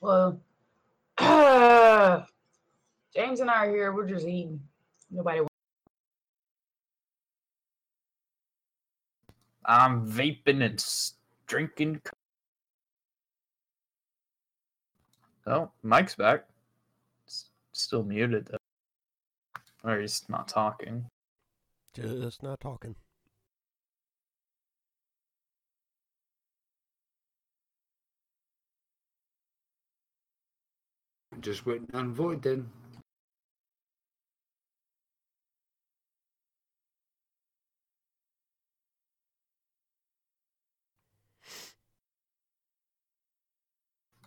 Well, James and I are here. We're just eating. Nobody. Wants I'm vaping and drinking. co- Oh, Mike's back. S- Still muted though. Or he's not talking. Just not talking. Just went on void then.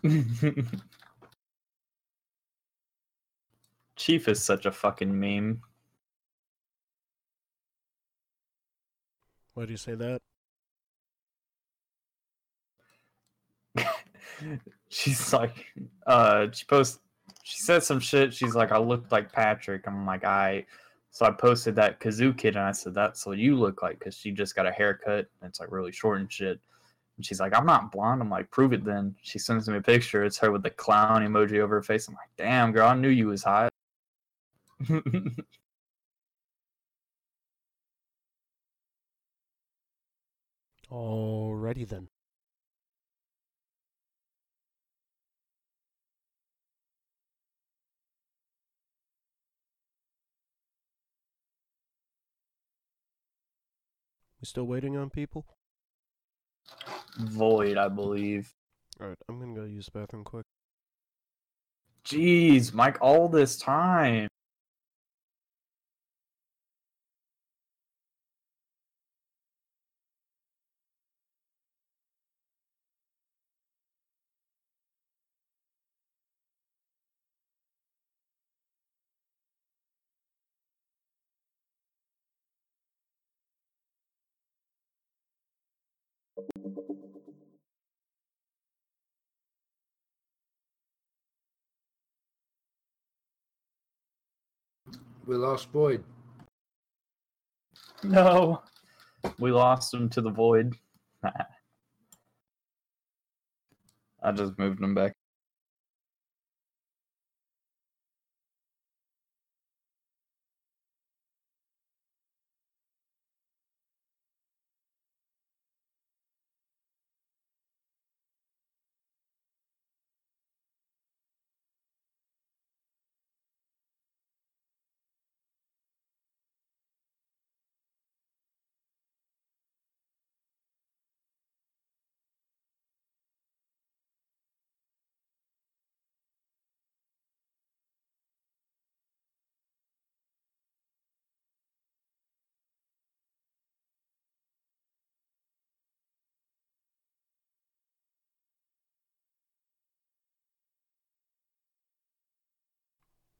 Chief is such a fucking meme. Why do you say that? she's like, uh, she posts, she said some shit. She's like, I looked like Patrick. I'm like, I. So I posted that kazoo kid, and I said, that's what you look like, because she just got a haircut, and it's like really short and shit. And she's like, I'm not blonde. I'm like, prove it then. She sends me a picture. It's her with the clown emoji over her face. I'm like, damn, girl, I knew you was hot. Alrighty then. We still waiting on people? Void, I believe. Alright, I'm gonna go use the bathroom quick. Jeez, Mike, all this time. We lost Boyd. No. We lost him to the void. I just moved him back.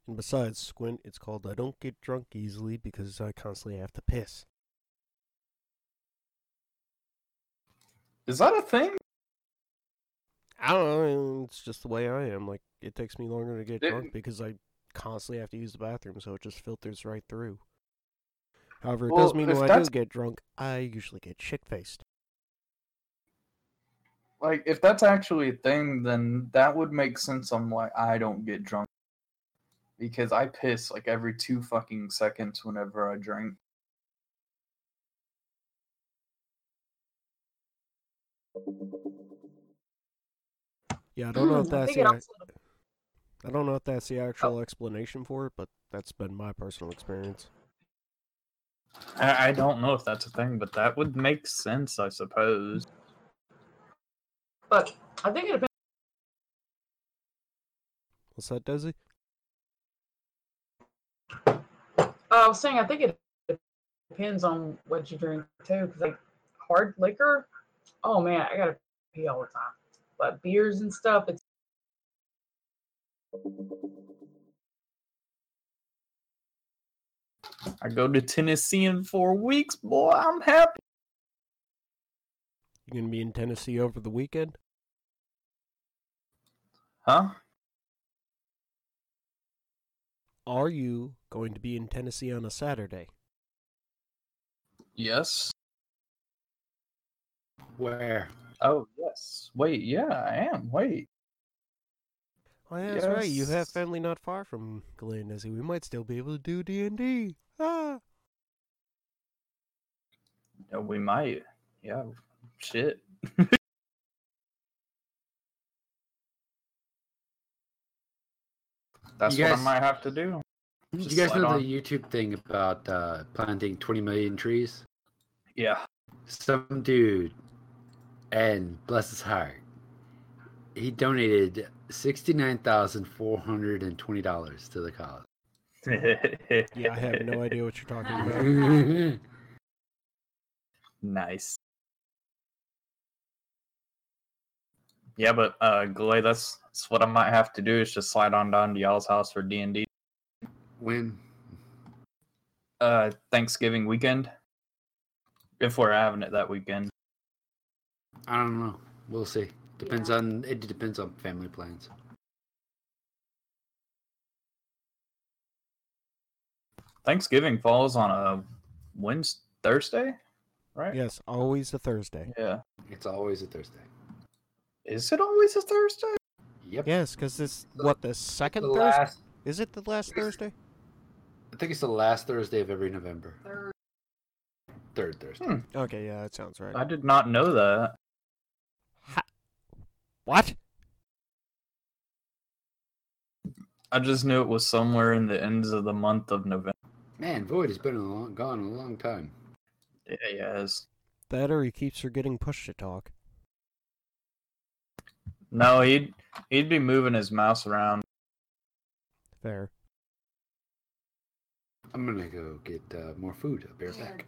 And besides, Squint, it's called I don't get drunk easily because I constantly have to piss. Is that a thing? I don't know, it's just the way I am. Like, it takes me longer to get It- drunk because I constantly have to use the bathroom, so it just filters right through. However, it Well, does mean when I do get drunk, I usually get shit faced. Like, if that's actually a thing, then that would make sense on why I don't get drunk. Because I piss like every two fucking seconds whenever I drink. Yeah, I don't know if mm, that's the, I don't know if that's the Oh. actual explanation for it, but that's been my personal experience. I, I don't know if that's a thing, but that would make sense, I suppose. But I think it depends. What's that, Desi? Uh, I was saying I think it depends on what you drink too. Because like hard liquor, oh man, I gotta pee all the time. But beers and stuff, it's I go to Tennessee in four weeks, boy. I'm happy. You gonna be in Tennessee over the weekend? Huh? Are you going to be in Tennessee on a Saturday? Yes. Where? Oh, yes. Wait, yeah, I am. Wait. Oh, yeah, that's right. You have family not far from Glen Nessie. We might still be able to do D and D. Ah. Yeah, we might. Yeah. Shit. That's You what I might have to do. Did Just you guys know on. the YouTube thing about uh, planting 20 million trees? Yeah. Some dude, and bless his heart, he donated $69,420 to the cause. Yeah, I have no idea what you're talking about. Nice. Yeah, but uh Galay, that's, that's what I might have to do is just slide on down to y'all's house for D and D. when? Uh Thanksgiving weekend. If we're having it that weekend. I don't know. We'll see. Depends on it depends on family plans. Thanksgiving falls on a Wednesday Thursday, right? yes, always a Thursday. Yeah. It's always a Thursday. Is it always a Thursday? Yep. Yes, because this what the second The Thursday? last, Is it the last Thursday? I think it's the last Thursday of every November. Third Thursday. Hmm. Okay, yeah, that sounds right. I did not know that. Ha- what? I just knew it was somewhere in the ends of the month of November. Man, Void has been a long, gone a long time. Yeah, yes. That or he keeps forgetting push to talk. No, he'd he'd be moving his mouse around. Fair. I'm gonna go get uh, more food. I'll be right back.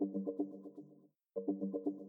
Thank you.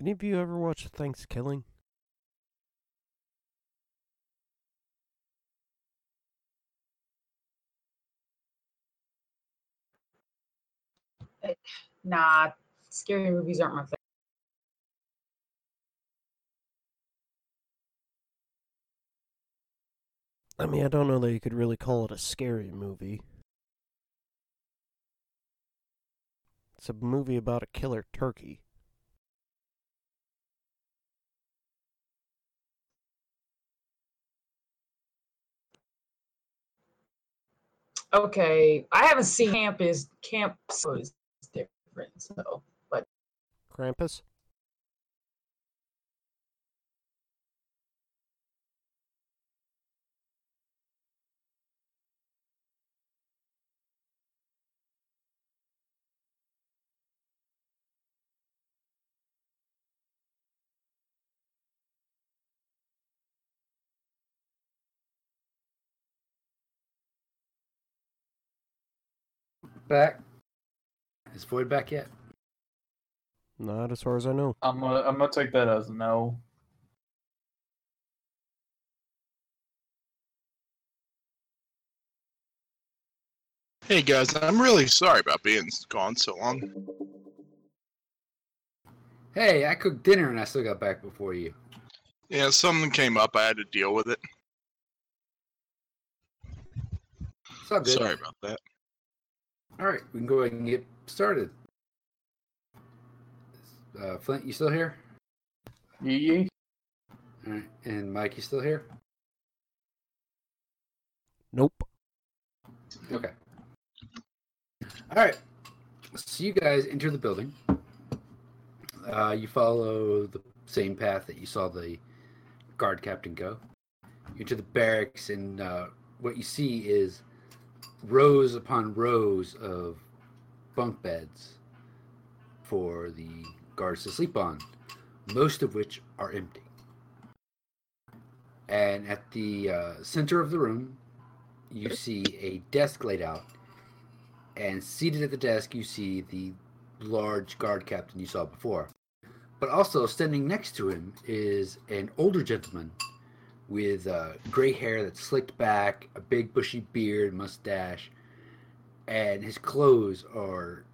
Any of you ever watch Thanksgiving? Nah, scary movies aren't my thing. I mean, I don't know that you could really call it a scary movie. It's a movie about a killer turkey. Okay, I haven't seen Camp is Camp so is different. So, but Krampus? Back. Is Void back yet? Not as far as I know. I'm gonna I'm gonna take that as a no. Hey guys, I'm really sorry about being gone so long. Hey, I cooked dinner and I still got back before you. Yeah, something came up. I had to deal with it. It's all good. Sorry about that. All right, we can go ahead and get started. Uh, Flint, you still here? Yee All right, and Mike, you still here? Nope. Okay. All right. So you guys enter the building. Uh, you follow the same path that you saw the guard captain go. You enter the barracks, and uh, what you see is rows upon rows of bunk beds for the guards to sleep on, most of which are empty. And at the uh, center of the room, you see a desk laid out, and seated at the desk, you see the large guard captain you saw before. But also standing next to him is an older gentleman with uh, gray hair that's slicked back, a big bushy beard, mustache, and his clothes are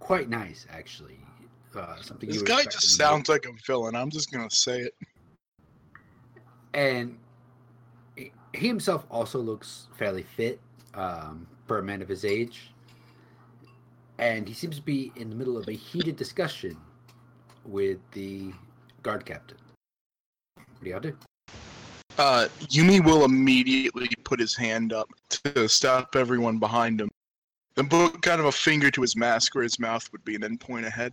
quite nice, actually. Uh, something This guy just sounds like a villain. I'm just gonna say it. and he himself also looks fairly fit um, for a man of his age. And he seems to be in the middle of a heated discussion with the guard captain. What do y'all do? Uh, Yumi will immediately put his hand up to stop everyone behind him. Then put kind of a finger to his mask where his mouth would be, and then point ahead.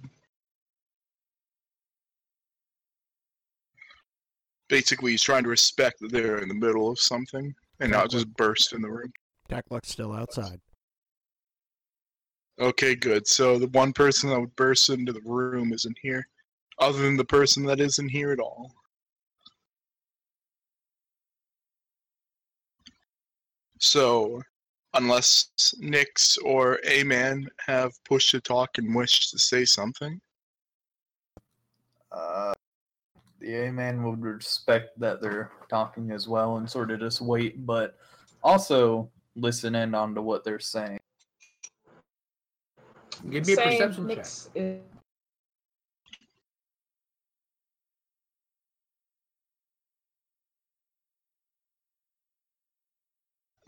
Basically, he's trying to respect that they're in the middle of something and not just burst in the room. Tackluck's still outside. Okay, good. So the one person that would burst into the room isn't here, other than the person that isn't here at all. So, unless Nix or A Man have pushed to talk and wish to say something, Uh, the A man would respect that they're talking as well and sort of just wait, but also listen in on to what they're saying. Give me a Saying perception check. Is-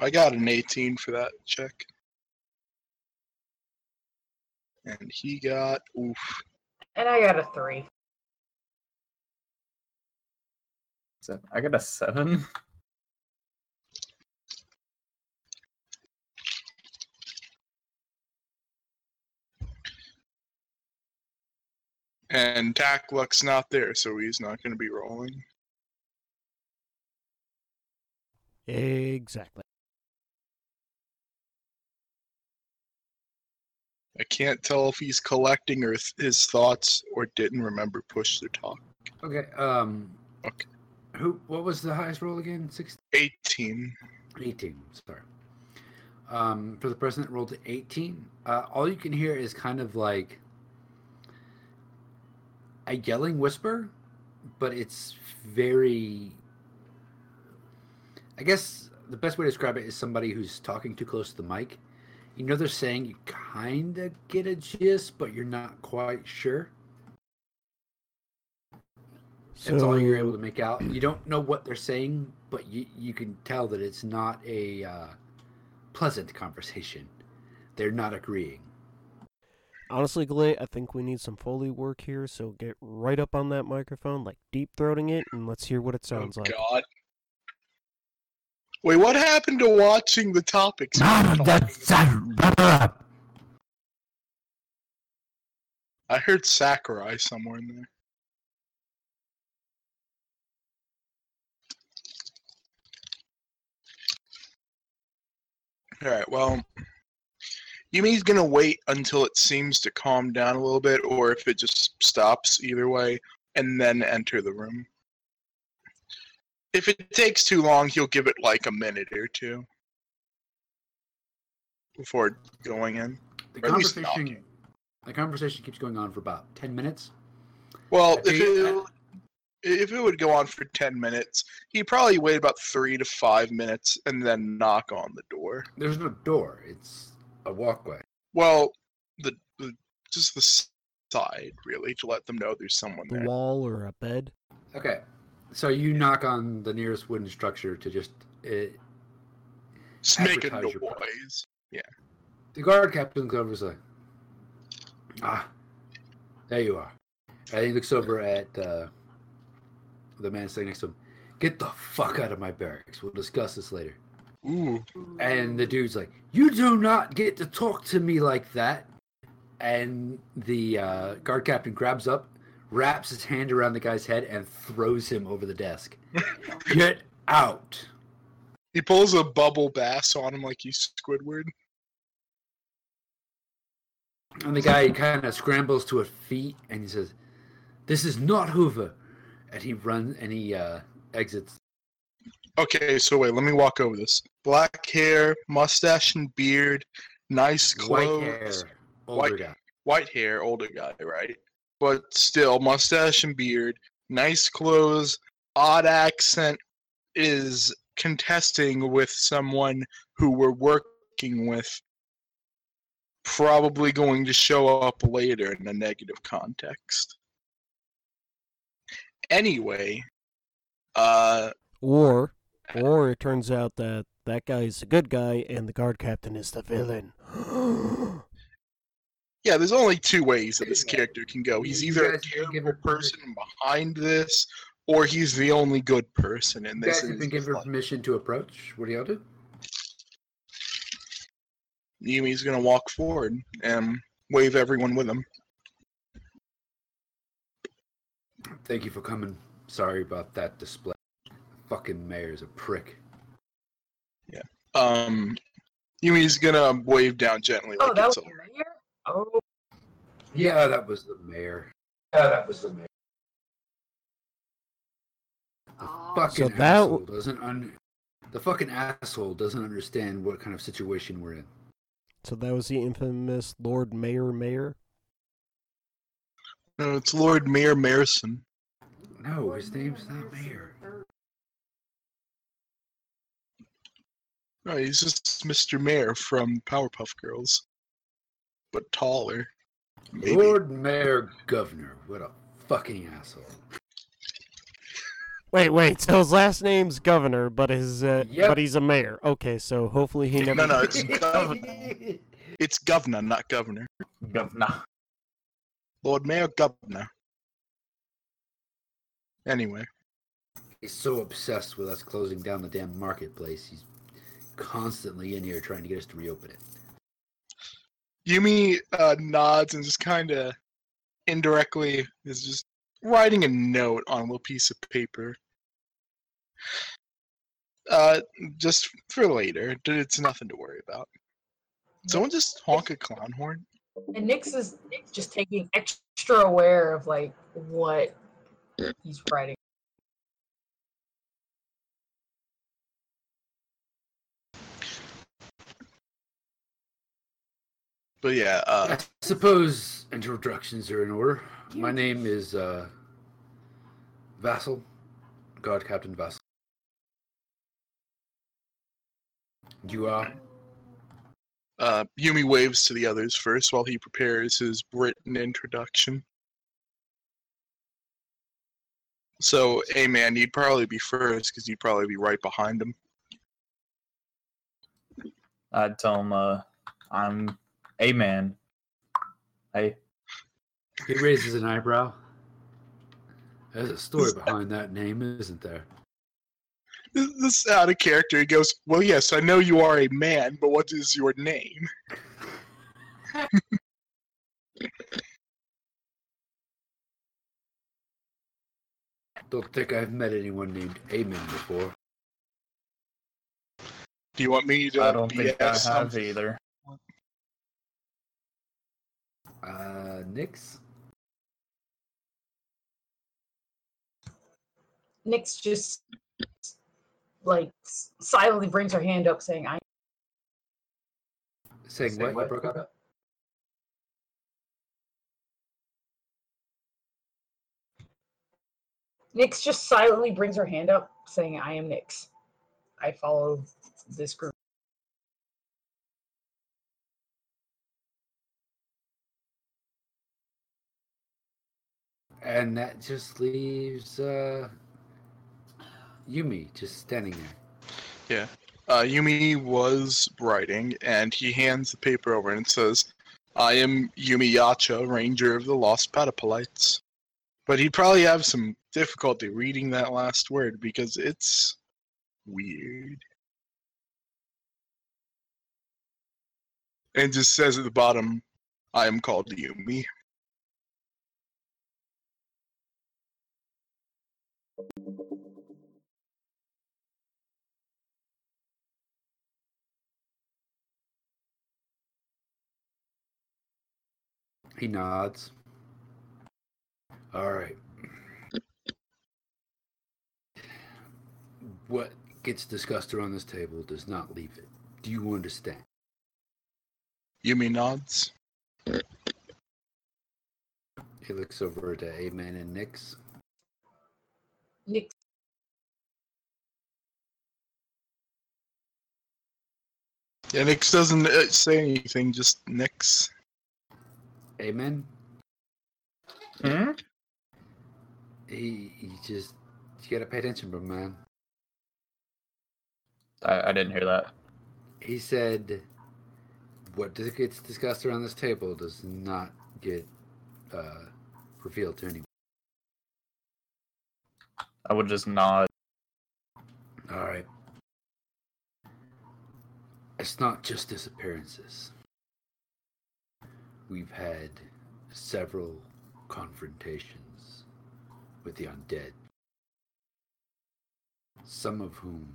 I got an 18 for that check. And he got oof. and I got a three. So I got a seven. And Tackluck's not there, so he's not going to be rolling. Exactly. I can't tell if he's collecting or th- his thoughts or didn't remember push to talk. Okay. Um. Okay. Who? What was the highest roll again? Six. 18. 18. Sorry. Um, for the person that rolled an 18, uh, all you can hear is kind of like a yelling whisper, but it's very. I guess the best way to describe it is somebody who's talking too close to the mic. You know, they're saying you kind of get a gist, but you're not quite sure. That's all you're able to make out. You don't know what they're saying, but you you can tell that it's not a uh, pleasant conversation. They're not agreeing. Honestly, Glay, I think we need some Foley work here, so get right up on that microphone, like deep throating it, and let's hear what it sounds oh, like. God. Wait, what happened to watching the topics? we were talking? I heard Sakurai somewhere in there. Alright, well, you mean he's gonna wait until it seems to calm down a little bit, or if it just stops either way, and then enter the room. If it takes too long, he'll give it like a minute or two before going in. The Or at least conversation, the conversation keeps going on for about ten minutes. Well, I if think- it, if it would go on for 10 minutes, he'd probably wait about three to five minutes and then knock on the door. There's no door; it's a walkway. Well, the, the just the side, really, to let them know there's someone The there. wall or a bed? Okay, so you knock on the nearest wooden structure to just. Uh, Just make a advertise your presence. noise. the guard captain comes over like, "Ah, there you are." And he looks over at uh, the man sitting next to him. Get the fuck out of my barracks. We'll discuss this later. Ooh. And the dude's like, "You do not get to talk to me like that." And the uh, guard captain grabs up, wraps his hand around the guy's head, and throws him over the desk. Get out! He pulls a bubble bass on him like he's Squidward. And the guy kind of scrambles to his feet, and he says, "This is not Hoover." And he runs and he uh, exits. Okay, so wait, let me walk over this. Black hair, mustache and beard, nice clothes. White hair, older White- guy. white hair, older guy, right? But still, mustache and beard, nice clothes, odd accent, is contesting with someone who we're working with, probably going to show up later in a negative context. Anyway, uh, Or, or it turns out that that guy is a good guy and the guard captain is the villain. yeah, there's only two ways that this character can go. He's either a guys can terrible person behind this, or he's the only good person in You this. guys have and been it's given like- permission to approach. What do y'all do? Yumi's gonna walk forward and wave everyone with him. Thank you for coming. Sorry about that display. Fucking mayor's a prick. Yeah. Um, Yumi's gonna wave down gently. Oh, like that it's was a- the mayor? Oh, Yeah, that was the mayor. Yeah, that was the mayor. The oh. fucking So that asshole doesn't un- the fucking asshole doesn't understand what kind of situation we're in. so that was the infamous Lord Mayor Mayor. No, it's Lord Mayor Mayerson. No, his name's not mayor. No, he's just Mr. Mayor from Powerpuff Girls, but taller. Maybe. Lord Mayor Governor. What a fucking asshole. Wait, wait. So his last name's Governor, but his uh, Yep. but he's a mayor. Okay, so hopefully he never. No, no, it's governor. It's governor, not governor. Governor. Lord Mayor Governor. Anyway, He's so obsessed with us closing down the damn marketplace. He's constantly in here trying to get us to reopen it. Yumi uh, nods and just kind of indirectly is just writing a note on a little piece of paper. Uh, just for later. It's nothing to worry about. Someone just honk a clown horn. and Nyx is just taking extra aware of like what he's writing. But yeah, uh, I suppose introductions are in order. My name is uh, Vassal, Guard Captain Vassal. You are? uh, Yumi waves to the others first while he prepares his written introduction. So, hey man, you'd probably be first because you'd probably be right behind him. I'd tell him, uh, I'm a man. Hey, He raises an eyebrow. There's a story behind that name, isn't there? This this is out of character. He goes, Well, yes, I know you are a man, but what is your name? Don't think I've met anyone named Amen before. Do you want me to I don't think I have him? either. Uh, Nix? Nyx just like silently brings her hand up, saying, "I." Saying what? You broke up? Nyx just silently brings her hand up, saying, "I am Nyx. I follow this group." And that just leaves uh, Yumi just standing there. Yeah. Uh, Yumi was writing, and he hands the paper over and says, I am Yumi Yacha, Ranger of the Lost Patapolites. But he'd probably have some difficulty reading that last word because it's weird. and just says at the bottom, "I am called Yumi." He nods. All right. What gets discussed around this table does not leave it. Do you understand? Yumi nods. He looks over to Amen and Nix. Nick, Yeah, Nix doesn't uh, say anything, just Nix. Amen. Hmm? He, he just you gotta pay attention, bro, man. I, I didn't hear that. He said, "What gets discussed around this table does not get uh, revealed to anyone." I would just nod. All right. It's not just disappearances. We've had several confrontations with the undead, some of whom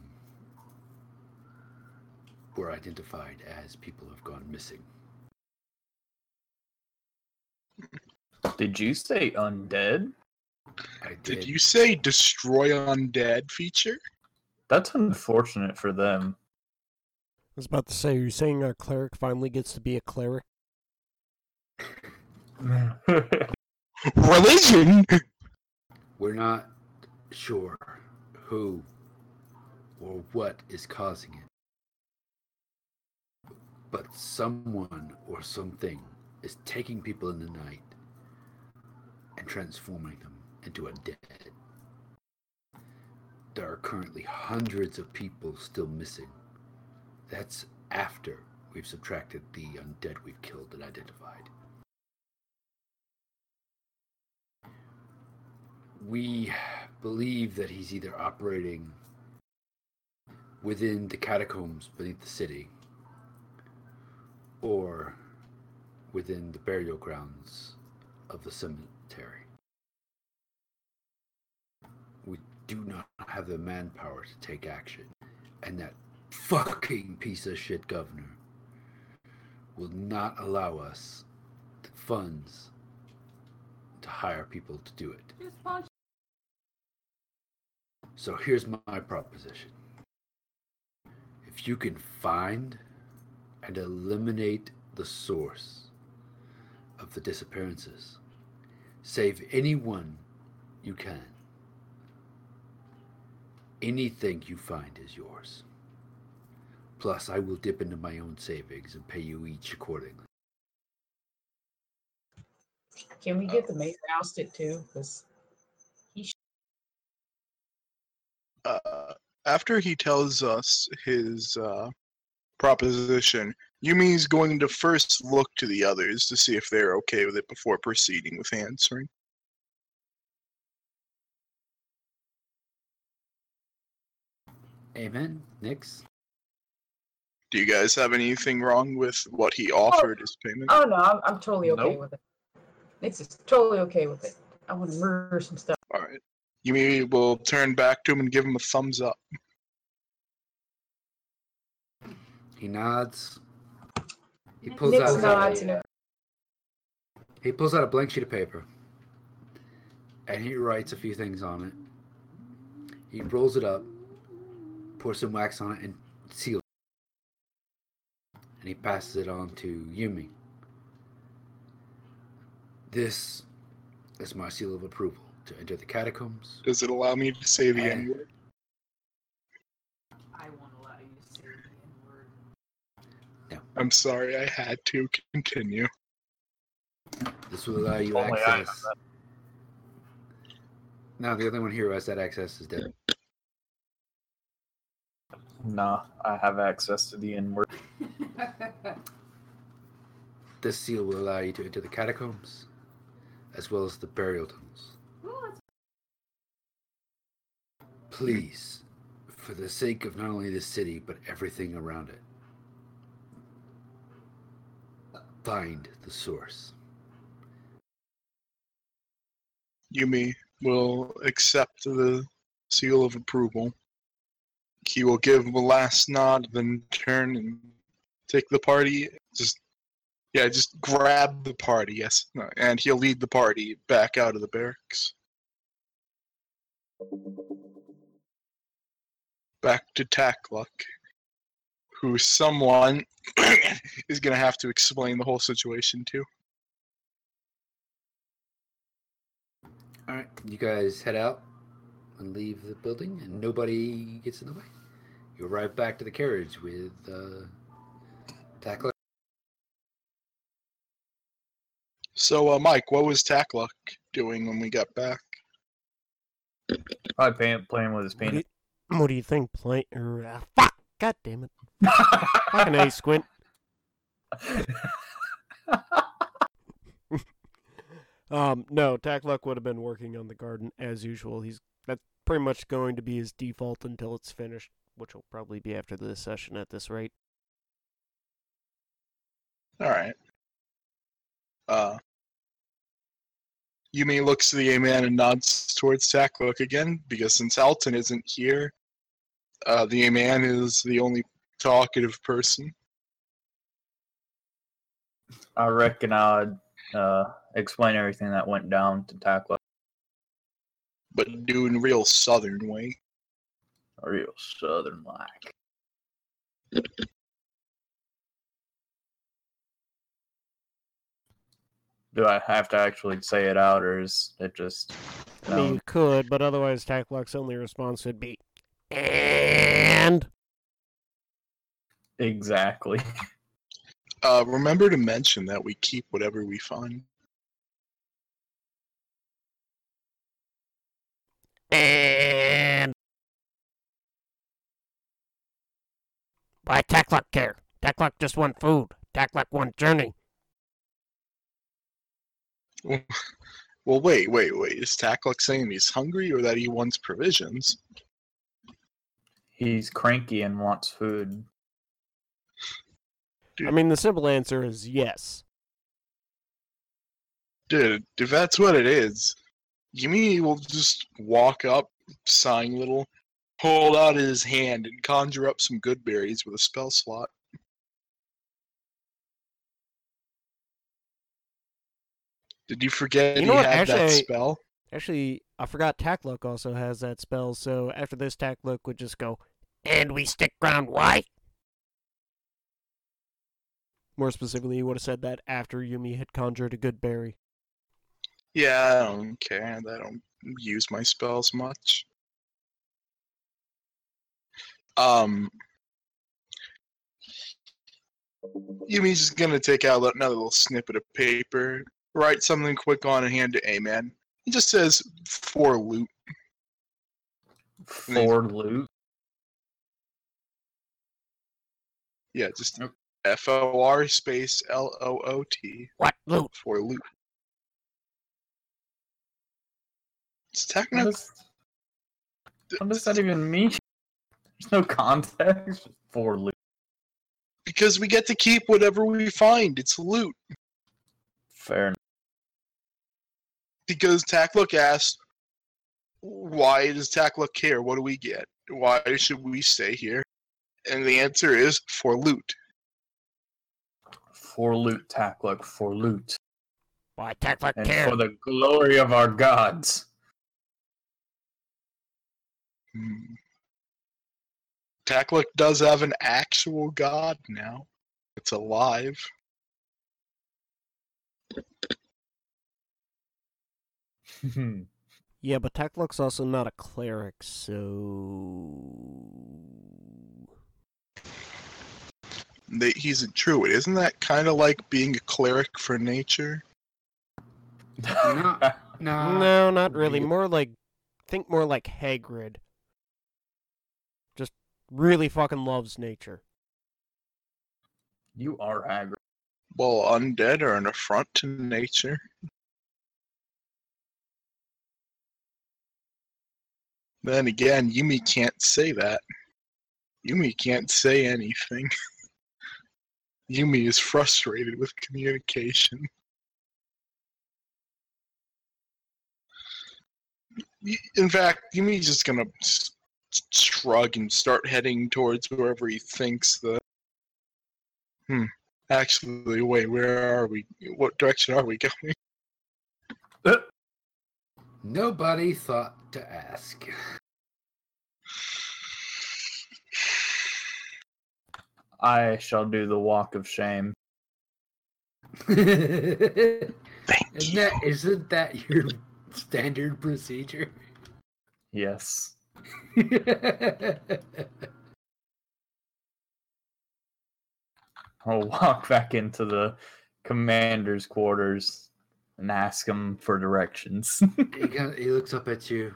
were identified as people who have gone missing. Did you say undead? I Did you say destroy undead feature? That's unfortunate for them. I was about to say, are you saying our cleric finally gets to be a cleric? Religion. We're not sure who or what is causing it. But someone or something is taking people in the night and transforming them into a dead. There are currently hundreds of people still missing. That's after we've subtracted the undead we've killed and identified. we believe that he's either operating within the catacombs beneath the city or within the burial grounds of the cemetery. We do not have the manpower to take action, and that fucking piece of shit governor will not allow us the funds to hire people to do it. So here's my proposition. If you can find and eliminate the source of the disappearances, save anyone you can, anything you find is yours. Plus, I will dip into my own savings and pay you each accordingly. can we get the mayor ousted too? Because Uh, after he tells us his uh, proposition, Yumi's going to first look to the others to see if they're okay with it before proceeding with answering. Amen. Nix. Do you guys have anything wrong with what he offered as payment? oh no, I'm, I'm totally okay Nope. with it. Nick's is totally okay with it. I want to murder some stuff. All right. Yumi will turn back to him and give him a thumbs up. He nods. He pulls Nick out. a- nods and He pulls out a blank sheet of paper and he writes a few things on it. He rolls it up, pours some wax on it, and seal. it. And he passes it on to Yumi. This is my seal of approval to enter the catacombs. Does it allow me to say the Yeah. N word? I won't allow you to say the N-word. No. I'm sorry, I had to continue. This will allow you Only I have access. Now, the other one here who has that access is dead. Nah, I have access to the N word. This seal will allow you to enter the catacombs as well as the burial tunnels. Oh, Please, for the sake of not only the city but everything around it, find the source. Yumi will accept the seal of approval. He will give a last nod, then turn and take the party. Just yeah, just grab the party. Yes, and he'll lead the party back out of the barracks. Back to Tackluck, who someone is gonna have to explain the whole situation to. All right, you guys head out and leave the building, and nobody gets in the way. You arrive back to the carriage with uh, Tackler. So, uh, Mike, what was Tackluck doing when we got back? Probably playing, playing with his What do you, what do you think? Play or uh, fuck? God damn it! Fucking a squint. Um, no, Tackluck would have been working on the garden as usual. He's that's pretty much going to be his default until it's finished, which will probably be after this session at this rate. All right. Uh, Yumi looks to the A-man and nods towards Tackluck again, because since Alton isn't here, uh, the A-man is the only talkative person. I reckon I'd uh, explain everything that went down to Tackler. but do in real southern way. A real southern like. Do I have to actually say it out, or is it just? I mean, you could, but otherwise, Tackluck's only response would be, and exactly. Uh, remember to mention that we keep whatever we find. and. Why Tackluck care? Tackluck just want food. Tackluck want journey. Well, wait, wait, wait. Is Tackluck saying he's hungry or that he wants provisions? He's cranky and wants food. I mean, the simple answer is yes. Dude, if that's what it is, Yumi will just walk up, sighing a little, hold out his hand, and conjure up some good berries with a spell slot. Did you forget You he know what, had that actually, I- spell? Actually, I forgot Tackluck also has that spell, so after this, Tackluck would just go, and we stick ground why? More specifically, he would have said that after Yumi had conjured a good berry. Yeah, I don't care. I don't use my spells much. Um, Yumi's just gonna take out another little snippet of paper, write something quick on, and hand to A-Man. He just says for loot. For loot. Yeah, just F O R space L O O T What loot? for loot. It's What technically what does that even mean? There's no context for loot. because we get to keep whatever we find. It's loot. Fair enough. because Tackluck asked, "Why does Tackluck care? What do we get? Why should we stay here?" And the answer is for loot. For loot, Tackluck, for loot. Why Tackluck And care? for the glory of our gods. Hmm. Tackluck does have an actual god now. It's alive. Yeah, but Tackluck's also not a cleric, so. They, he's a druid. Isn't that kind of like being a cleric for nature? No. No. no, not really. More like. Think more like Hagrid. Just really fucking loves nature. you are Hagrid. Well, undead are an affront to nature. Then again, Yumi can't say that. Yumi can't say anything. Yumi is frustrated with communication. In fact, Yumi's just gonna s- s- shrug and start heading towards wherever he thinks the. Hmm. Actually, wait. Where are we? What direction are we going? Nobody thought to ask. I shall do the walk of shame. Isn't Thank you. that isn't that your standard procedure? Yes. I'll walk back into the commander's quarters and ask him for directions. he, kind he looks up at you.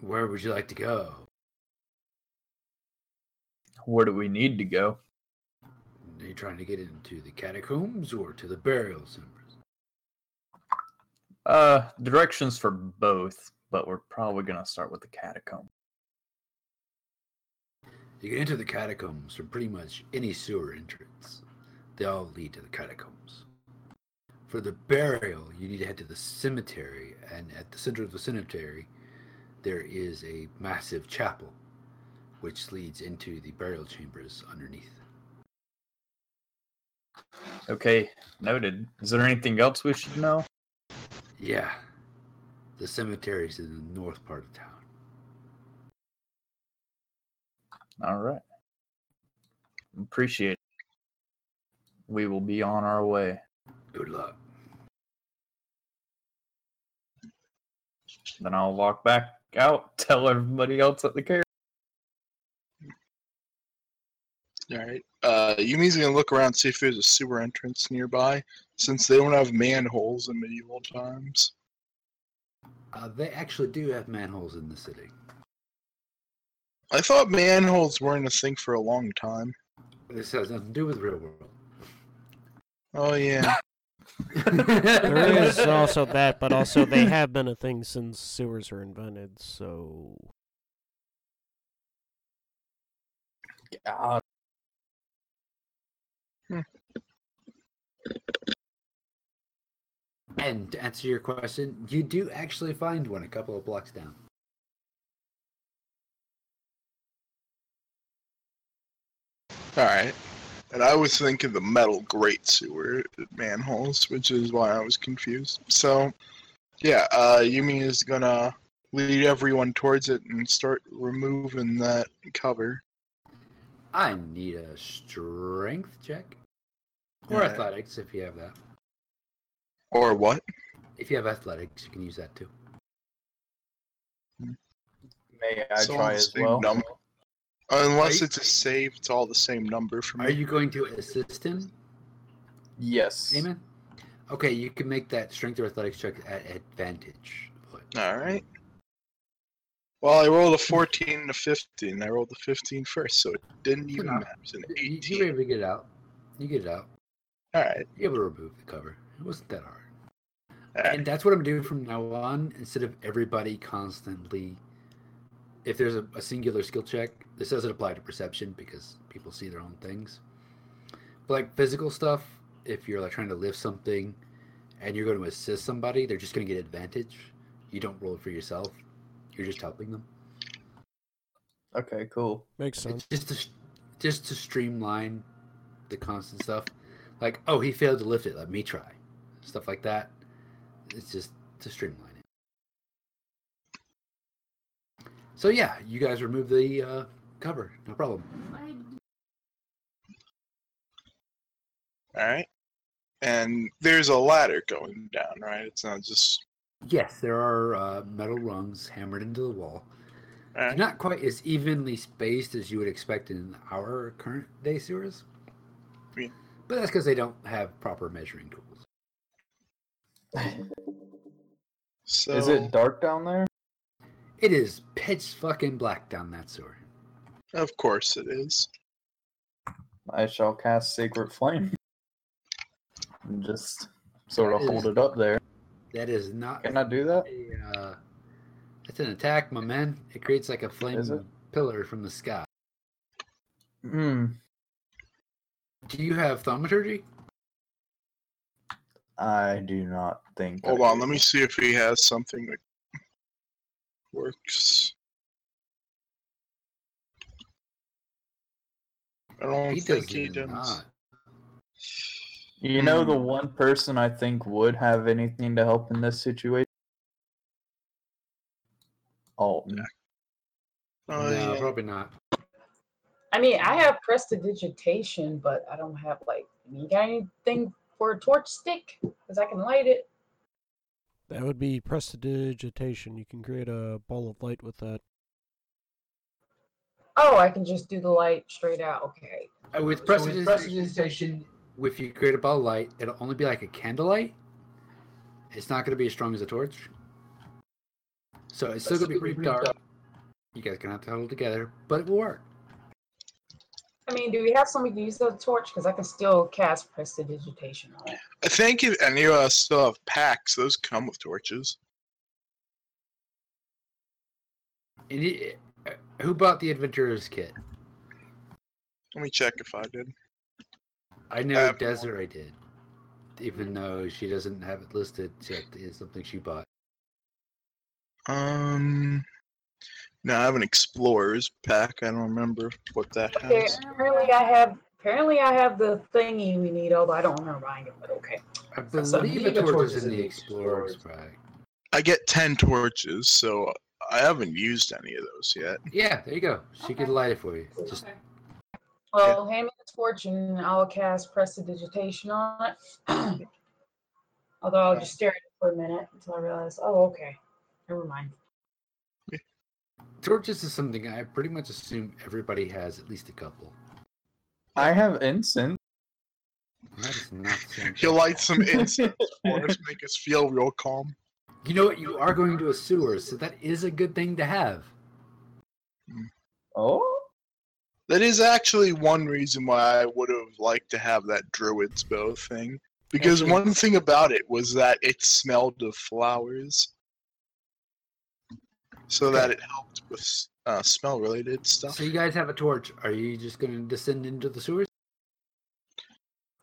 Where would you like to go? Where do we need to go? Are you trying to get into the catacombs or to the burial chambers? Uh, directions for both, but we're probably gonna start with the catacomb. You can enter the catacombs from pretty much any sewer entrance. They all lead to the catacombs. For the burial, you need to head to the cemetery, and at the center of the cemetery, there is a massive chapel, which leads into the burial chambers underneath. Okay, noted. Is there anything else we should know? Yeah, the cemetery is in the north part of town. All right. Appreciate it. We will be on our way. Good luck. Then I'll walk back out, tell everybody else at the care. All right. Uh, Yumi's gonna look around see if there's a sewer entrance nearby, since they don't have manholes in medieval times. Uh, they actually do have manholes in the city. I thought manholes weren't a thing for a long time. This has nothing to do with the real world. Oh yeah. There is also that, but also they have been a thing since sewers were invented, so God. And to answer your question, you do actually find one a couple of blocks down. All right. And I was thinking the metal grate sewer manholes, which is why I was confused. So, yeah, uh, Yumi is gonna lead everyone towards it and start removing that cover. I need a strength check. Or Alright. athletics if you have that. Or what? If you have athletics, you can use that too. May I It's all try as well? number. Unless you- it's a save, it's all the same number for me. Are you going to assist him, Yes. Amen? Okay, you can make that strength or athletics check at advantage. All right. Well, I rolled a 14 and a 15. I rolled the 15 first, so it didn't even enough. matter. It was an You, you were 18. able to get it out. You get it out. All right. You're able to remove the cover. It wasn't that hard. All right. And that's what I'm doing from now on. Instead of everybody constantly, if there's a, a singular skill check, this doesn't apply to perception because people see their own things. But like physical stuff, if you're like trying to lift something and you're going to assist somebody, they're just going to get advantage. You don't roll it for yourself. You're just helping them. Okay, cool. makes sense. It's just to just to streamline the constant stuff. Like, oh, he failed to lift it. Let me try. Stuff like that. It's just to streamline it. So yeah, you guys remove the uh, cover. No problem. All right. And there's a ladder going down, right? It's not just. Yes, there are uh, metal rungs hammered into the wall. All right. Not quite as evenly spaced as you would expect in our current day sewers. Yeah. But that's because they don't have proper measuring tools. So, Is it dark down there? It is pitch fucking black down that sewer. Of course it is. I shall cast Sacred Flame. And just sort of That hold is- it up there. That is not Can I do that? a, uh, it's an attack, my man. It creates like a flame pillar from the sky. Hmm. Do you have thaumaturgy? I do not think. Hold I on, do. let me see if he has something that works. I don't He think does he does. not. You know the Hmm. one person I think would have anything to help in this situation? Alton. Oh, no, yeah. probably not. I mean, I have prestidigitation, but I don't have like you got anything for a torch stick because I can light it. That would be prestidigitation. You can create a ball of light with that. Oh, I can just do the light straight out. Okay. Uh, with prestidigitation, if you create a ball of light, it'll only be like a candlelight. It's not going to be as strong as a torch. So it's still going to be pretty dark. You guys gonna have to hold together, but it will work. I mean, do we have somebody to use the torch? Because I can still cast prestidigitation on it. I think if any of us still have packs, those come with torches. And it, uh, who bought the adventurer's kit? Let me check if I did. I know Uh, Desiree did, even though she doesn't have it listed yet. It's something she bought. Um, no, I have an explorer's pack. I don't remember what that Okay. has. Apparently, I have. Apparently, I have the thingy we need. Although I don't remember buying it, but okay. I So believe the a torch torch is in the explorer's bag. I get ten torches, so I haven't used any of those yet. Yeah, there you go. She could light it for you. Just Well, hand me the torch and I'll cast prestidigitation on it. Although I'll just stare at it for a minute until I realize, oh, okay. Never mind. Torches is something I pretty much assume everybody has at least a couple. I have incense. That is not the same He'll light some incense for us, make us feel real calm. You know what? You are going to a sewer, so that is a good thing to have. Oh, That is actually one reason why I would have liked to have that druid's bow thing. Because one thing about it was that it smelled of flowers. So that it helped with uh, smell related stuff. So you guys have a torch. Are you just going to descend into the sewers?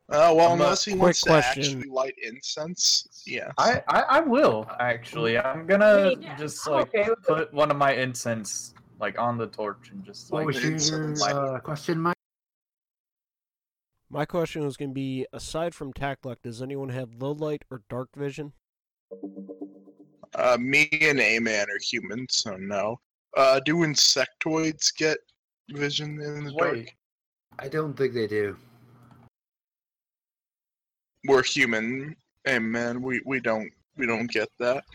Uh, well, unless he quick wants to actually light incense. Yeah. I, I I will actually. I'm gonna Yeah, just like okay put one of my incense like on the torch and just like. What was it's your uh, question, Mike? My question was going to be aside from Tackluck, does anyone have low light or dark vision? Uh, me and A-Man are humans, so no. Uh, do insectoids get vision in the dark? wait. I don't think they do. We're human, A-Man. We we don't we don't get that.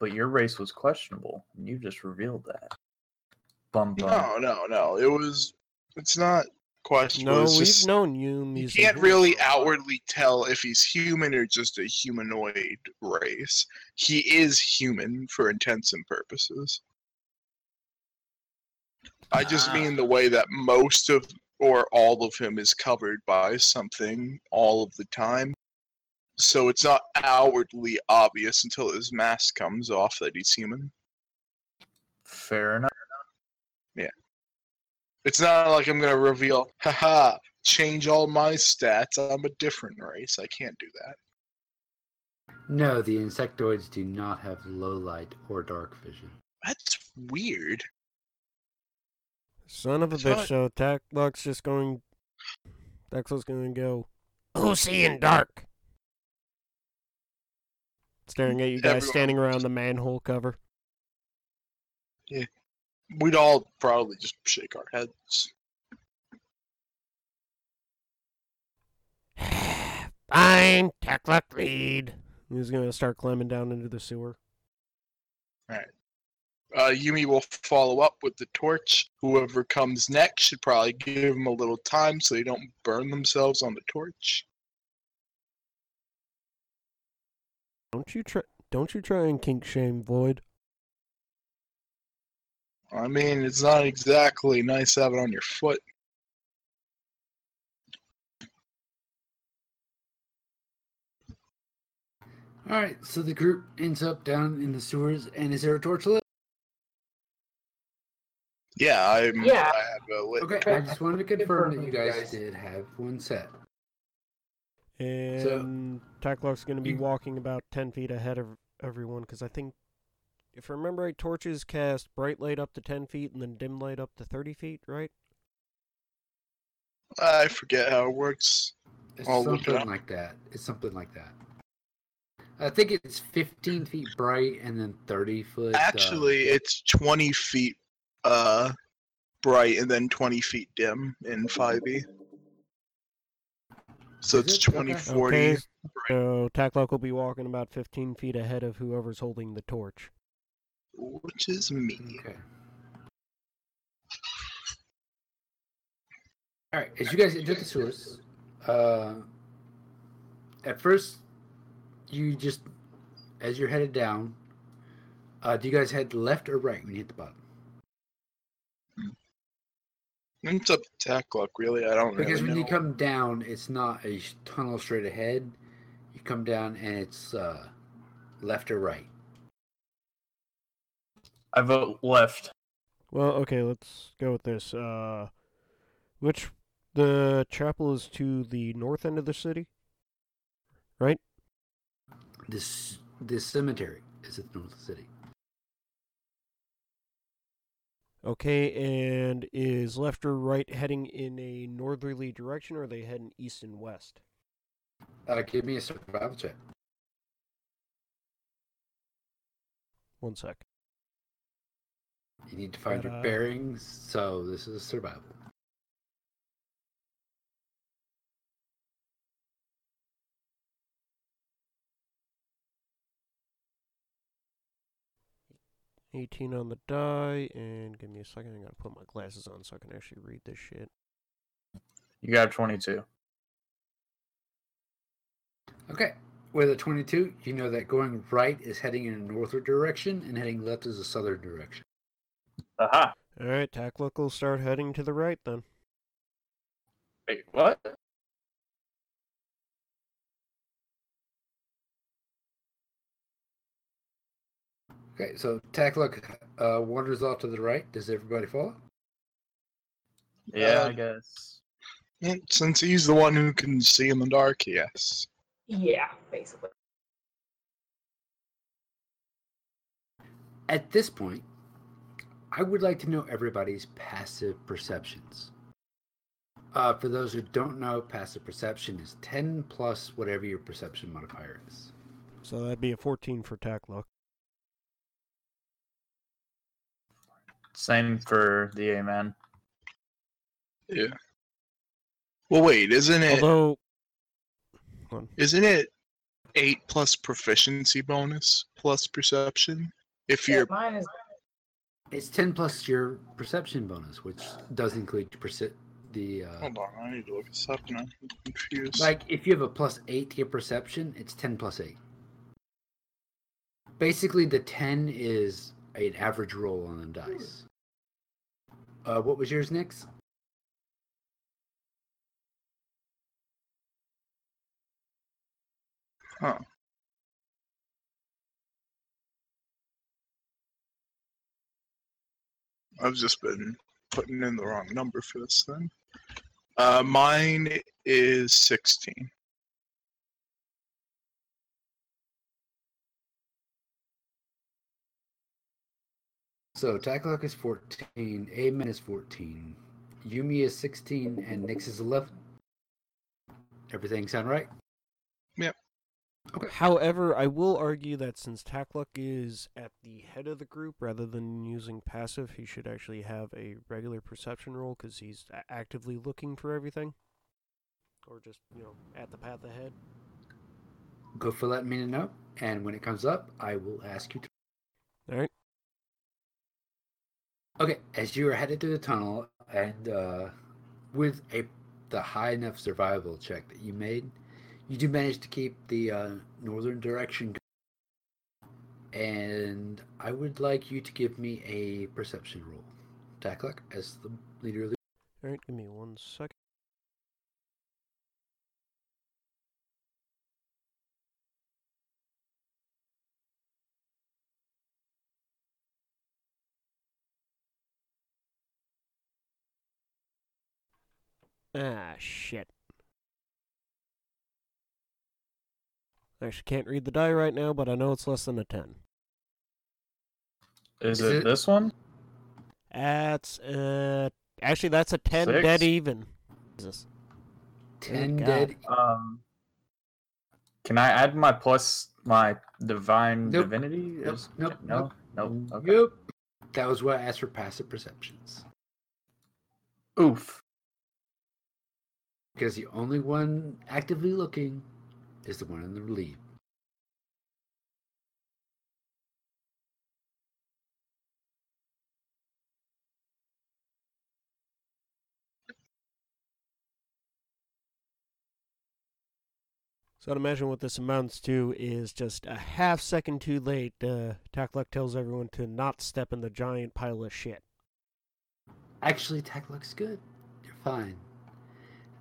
But your race was questionable, and you just revealed that. Bum bum. No, no, no. It was. It's not questionable. No, it's we've just, known you Yumis. can't really outwardly tell if he's human or just a humanoid race. He is human for intents and purposes. I just Ah. mean the way that most of or all of him is covered by something all of the time. So it's not outwardly obvious until his mask comes off that he's human. Fair enough. It's not like I'm gonna reveal, haha, change all my stats. I'm a different race. I can't do that. No, the insectoids do not have low light or dark vision. That's weird. Son of a bitch, not- so Tackluck's just going. Tackluck's going to go. Oh, Who's seeing dark. Staring at you guys Everyone- standing around the manhole cover. We'd all probably just shake our heads. Fine, Tackluck lead. He's going to start climbing down into the sewer. Uh, Yumi will follow up with the torch. Whoever comes next should probably give them a little time so they don't burn themselves on the torch. Don't you try? Don't you try and kink shame Void? I mean, it's not exactly nice to have it on your foot. All right, so the group ends up down in the sewers, and is there a torch lit? Yeah, I'm. Yeah. I have a lit. Okay, I just wanted to confirm that you guys did have one set. And Tacklock's going to be you- walking about 10 feet ahead of everyone because I think, if I remember right, torches cast bright light up to 10 feet and then dim light up to 30 feet, right? I forget how it works. It's I'll look it something like that. It's something like that. I think it's 15 feet bright and then 30 foot. uh, Actually, it's 20 feet uh bright and then 20 feet dim in 5e. So Is it's it? Okay. 40. Okay, so Tacklock will be walking about 15 feet ahead of whoever's holding the torch. Which is me. Okay. All right, as you guys enter the sewers, uh, at first, you just, as you're headed down, uh, do you guys head left or right when you hit the bottom? It's up to luck, really. I don't Because really when know. you come down, it's not a tunnel straight ahead. You come down and it's uh, left or right. I vote left. Well, okay, let's go with this. Uh, which the chapel is to the north end of the city, right? This this cemetery is at the north of the city. Okay, and is left or right heading in a northerly direction, or are they heading east and west? Uh, give me a survival check. One sec. You need to find But, your uh, bearings, so this is survival. Eighteen on the die, and give me a second. I gotta put my glasses on so I can actually read this shit. You got 22. Okay. With a 22, you know that going right is heading in a northward direction and heading left is a southern direction. Aha. All right, Tacklock will start heading to the right then. Wait, what? Okay, so Tackluck uh, wanders off to the right. Does everybody follow? Yeah, Uh, I guess. Yeah, Since he's the one who can see in the dark, yes. Yeah, basically. At this point, I would like to know everybody's passive perceptions. Uh, for those who don't know, passive perception is 10 plus whatever your perception modifier is. So that'd be a 14 for Tacklock. Same for the A man. Yeah. Well, wait, isn't it? Although, Isn't it eight plus proficiency bonus plus perception? If Yeah, you're mine is It's 10 plus your perception bonus, which does include perce- the. Uh, hold on, I need to look this up now. I'm confused. like, if you have a plus 8 to your perception, it's 10 plus 8. Basically, the 10 is an average roll on the dice. Uh, what was yours, Nix? Huh. I've just been putting in the wrong number for this thing. Uh, mine is 16. So Tacklock is 14, Amen is 14, Yumi is 16, and Nix is 11. Everything sound right? However, I will argue that since Tackluck is at the head of the group rather than using passive, he should actually have a regular perception roll because he's a- actively looking for everything. Or just, you know, at the path ahead. Go for letting me know, and when it comes up, I will ask you to. Alright? Okay, as you are headed to the tunnel, and uh, with a the high enough survival check that you made, you do manage to keep the uh, northern direction going. And I would like you to give me a perception roll. Taklak, as the leader of the. Alright, give me one second. Ah, shit. I actually can't read the die right now, but I know it's less than a 10. Is, Is it, it- this one? That's, uh, actually, that's a 10 Six? dead even. Jesus. Ten God. dead. Um, can I add my plus my divine Nope. divinity? Nope, Is- nope, no, no. Okay. Yep. That was what I asked for passive perceptions. Oof. Because the only one actively looking is the one in the lead. So I'd imagine what this amounts to is just a half second too late. Uh, Tackluck tells everyone to not step in the giant pile of shit. Actually, looks good. You're fine.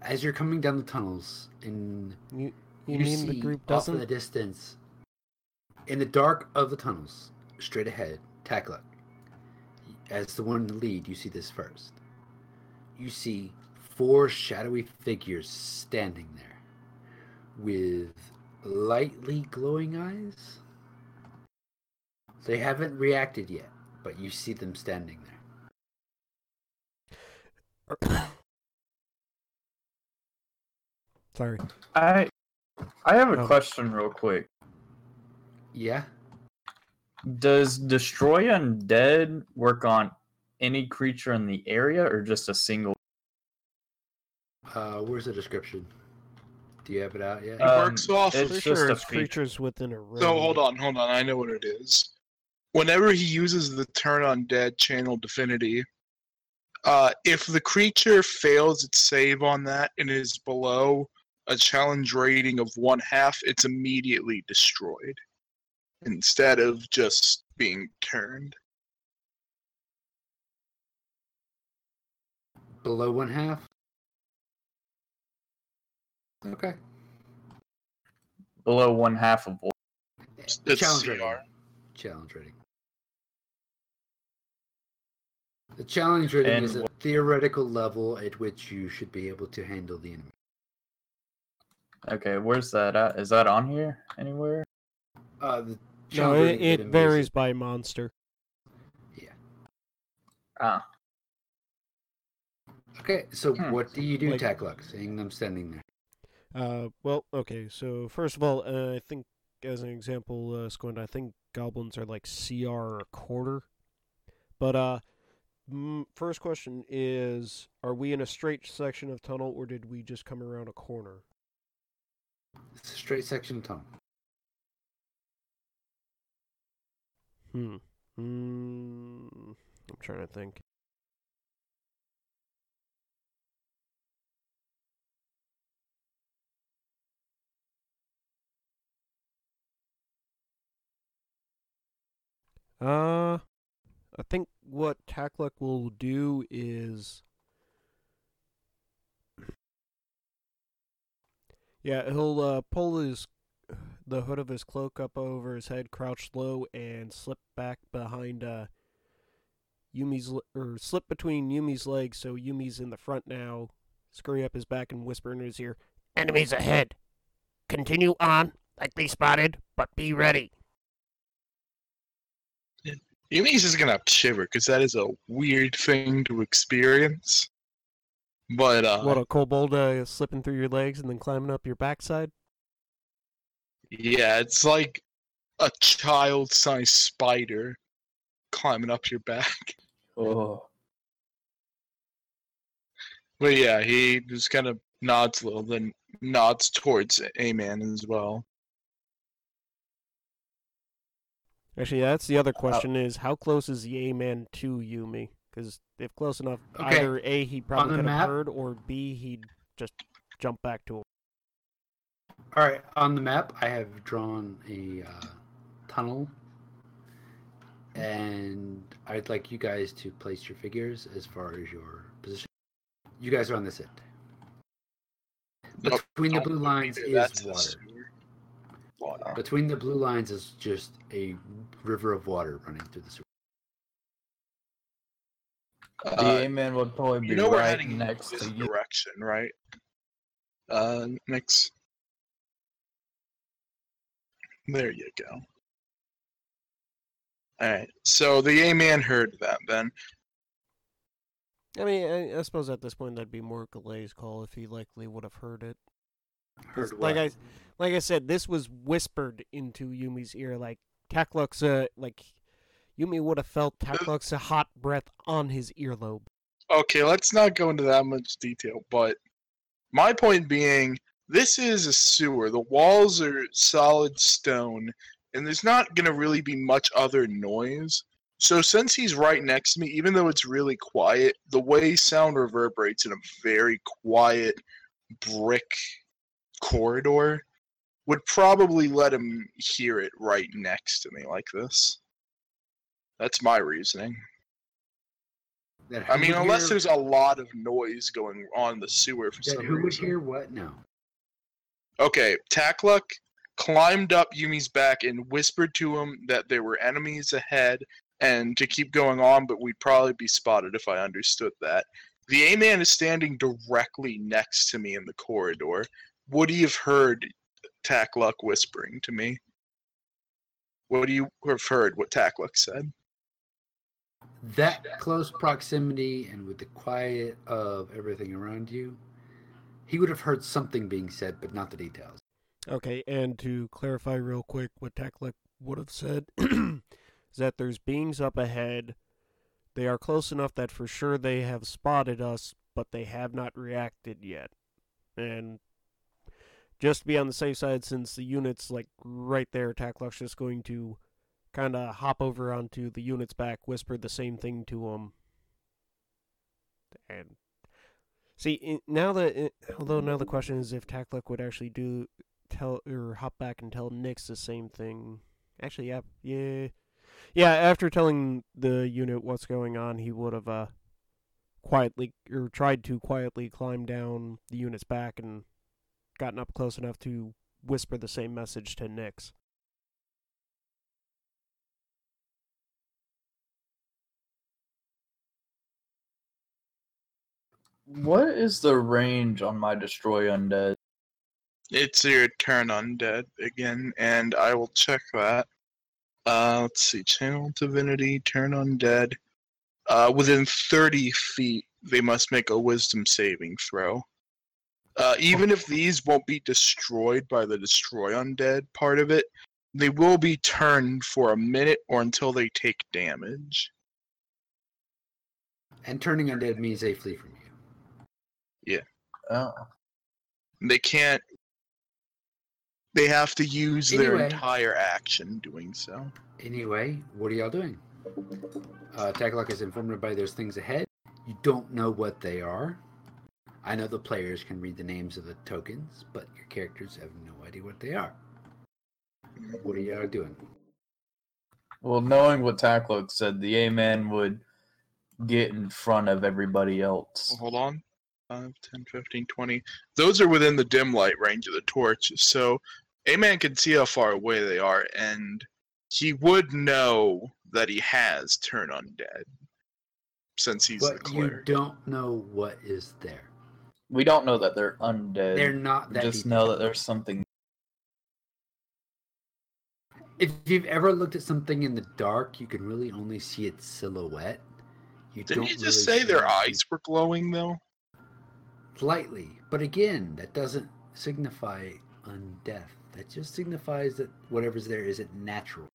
As you're coming down the tunnels, and You, you, you, mean see the group off in the distance, in the dark of the tunnels, straight ahead, Takla. As the one in the lead, you see this first. You see four shadowy figures standing there, with lightly glowing eyes. They haven't reacted yet, but you see them standing there. Sorry. I I have a Oh. question real quick. Yeah. Does destroy undead work on any creature in the area or just a single? Uh, where's the description? Do you have it out yet? It Um, works off it's just sure a it's creatures within a room. No, hold on, hold on. I know what it is. Whenever he uses the turn undead channel divinity, uh, if the creature fails its save on that and is below a challenge rating of one half, it's immediately destroyed instead of just being turned. Below one half? Okay. Below one half of what? It's Challenge CR. rating. Challenge rating. The challenge rating And is a wh- theoretical level at which you should be able to handle the enemy. Okay, where's that at? Is that on here anywhere? Uh, the No, it, it given is- varies by monster. Yeah. Ah, Okay, so Hmm. what do you do, Like- Takluk, seeing them standing there? Uh, well, okay. So first of all, uh, I think as an example, uh, Squint, I think goblins are like CR or a quarter. But uh, mm, first question is: Are we in a straight section of tunnel, or did we just come around a corner? Straight section tunnel. Hmm. Hmm. I'm trying to think. Uh, I think what Takluk will do is. Yeah, he'll uh, pull his the hood of his cloak up over his head, crouch low, and slip back behind uh, Yumi's or slip between Yumi's legs, so Yumi's in the front now. Scurry up his back and whisper in his ear, "Enemies ahead! Continue on, likely spotted, but be ready." Yumi's is gonna shiver because that is a weird thing to experience. But uh, What a kobold uh, slipping through your legs and then climbing up your backside. yeah, it's like a child-sized spider climbing up your back. oh, But yeah, he just kind of nods a little, then nods towards A-Man as well. Actually, that's the other question: is how close is the A man to Yumi? Because if close enough, Okay, either A he probably the could have heard, or B he'd just jump back to him. All right, on the map, I have drawn a uh, tunnel, and I'd like you guys to place your figures as far as your position. You guys are on this end. Between the blue lines there, is that's the water. Water. Between the blue lines is just a river of water running through the sewer. The Uh, A-man would probably be you know we're right heading next this to you. direction, right? Uh, next. There you go. All right. So the A man heard that then. I mean, I, I suppose at this point that'd be more Galay's call if he likely would have heard it. Heard like? I, like I said, this was whispered into Yumi's ear. Like Takluk's, uh, like Yumi would have felt Takluk's hot breath on his earlobe. Okay, let's not go into that much detail, but my point being, this is a sewer. The walls are solid stone, and there's not going to really be much other noise. So, since he's right next to me, even though it's really quiet, the way sound reverberates in a very quiet brick corridor would probably let him hear it right next to me like this. That's my reasoning. I mean, unless hear- there's a lot of noise going on the sewer for some who would reason. hear what? No. Okay, Takluk climbed up Yumi's back and whispered to him that there were enemies ahead and to keep going on, but we'd probably be spotted if I understood that. The A man is standing directly next to me in the corridor. Would he have heard Takluk whispering to me? Would you have heard what Takluk said? That close proximity and with the quiet of everything around you, he would have heard something being said, but not the details. Okay, and to clarify real quick, what Takluk would have said is that there's beings up ahead. They are close enough that for sure they have spotted us, but they have not reacted yet. And just to be on the safe side, since the unit's like right there, Takluk's just going to kind of hop over onto the unit's back, whisper the same thing to him, and see now that although now the question is if Takluk would actually do tell or hop back and tell Nix the same thing. Actually, yeah, yeah, yeah. After telling the unit what's going on, he would have uh quietly or tried to quietly climb down the unit's back and gotten up close enough to whisper the same message to Nix. What is the range on my destroy undead? It's your turn undead again, and I will check that. Uh, let's see, channel divinity, turn undead. Uh, within 30 feet, they must make a wisdom saving throw. Uh, even if these won't be destroyed by the destroy undead part of it, they will be turned for a minute or until they take damage. And turning undead means they flee from you. Oh. They can't. They have to use their entire action doing so. Anyway, what are y'all doing? Uh, Takluk is informed everybody there's things ahead. You don't know what they are. I know the players can read the names of the tokens, but your characters have no idea what they are. What are y'all doing? Well, knowing what Takluk said, the A-man would get in front of everybody else. Well, hold on. 5, 10, 15, 20. Those are within the dim light range of the torch. So a man can see how far away they are, and he would know that he has turn undead since he's the But you don't know what is there. We don't know that they're undead. They're not We just deep. know that there's something. If you've ever looked at something in the dark, you can really only see its silhouette. You Didn't don't you just really say their eyes were glowing, though? Slightly, but again, that doesn't signify undeath. That just signifies that whatever's there isn't natural.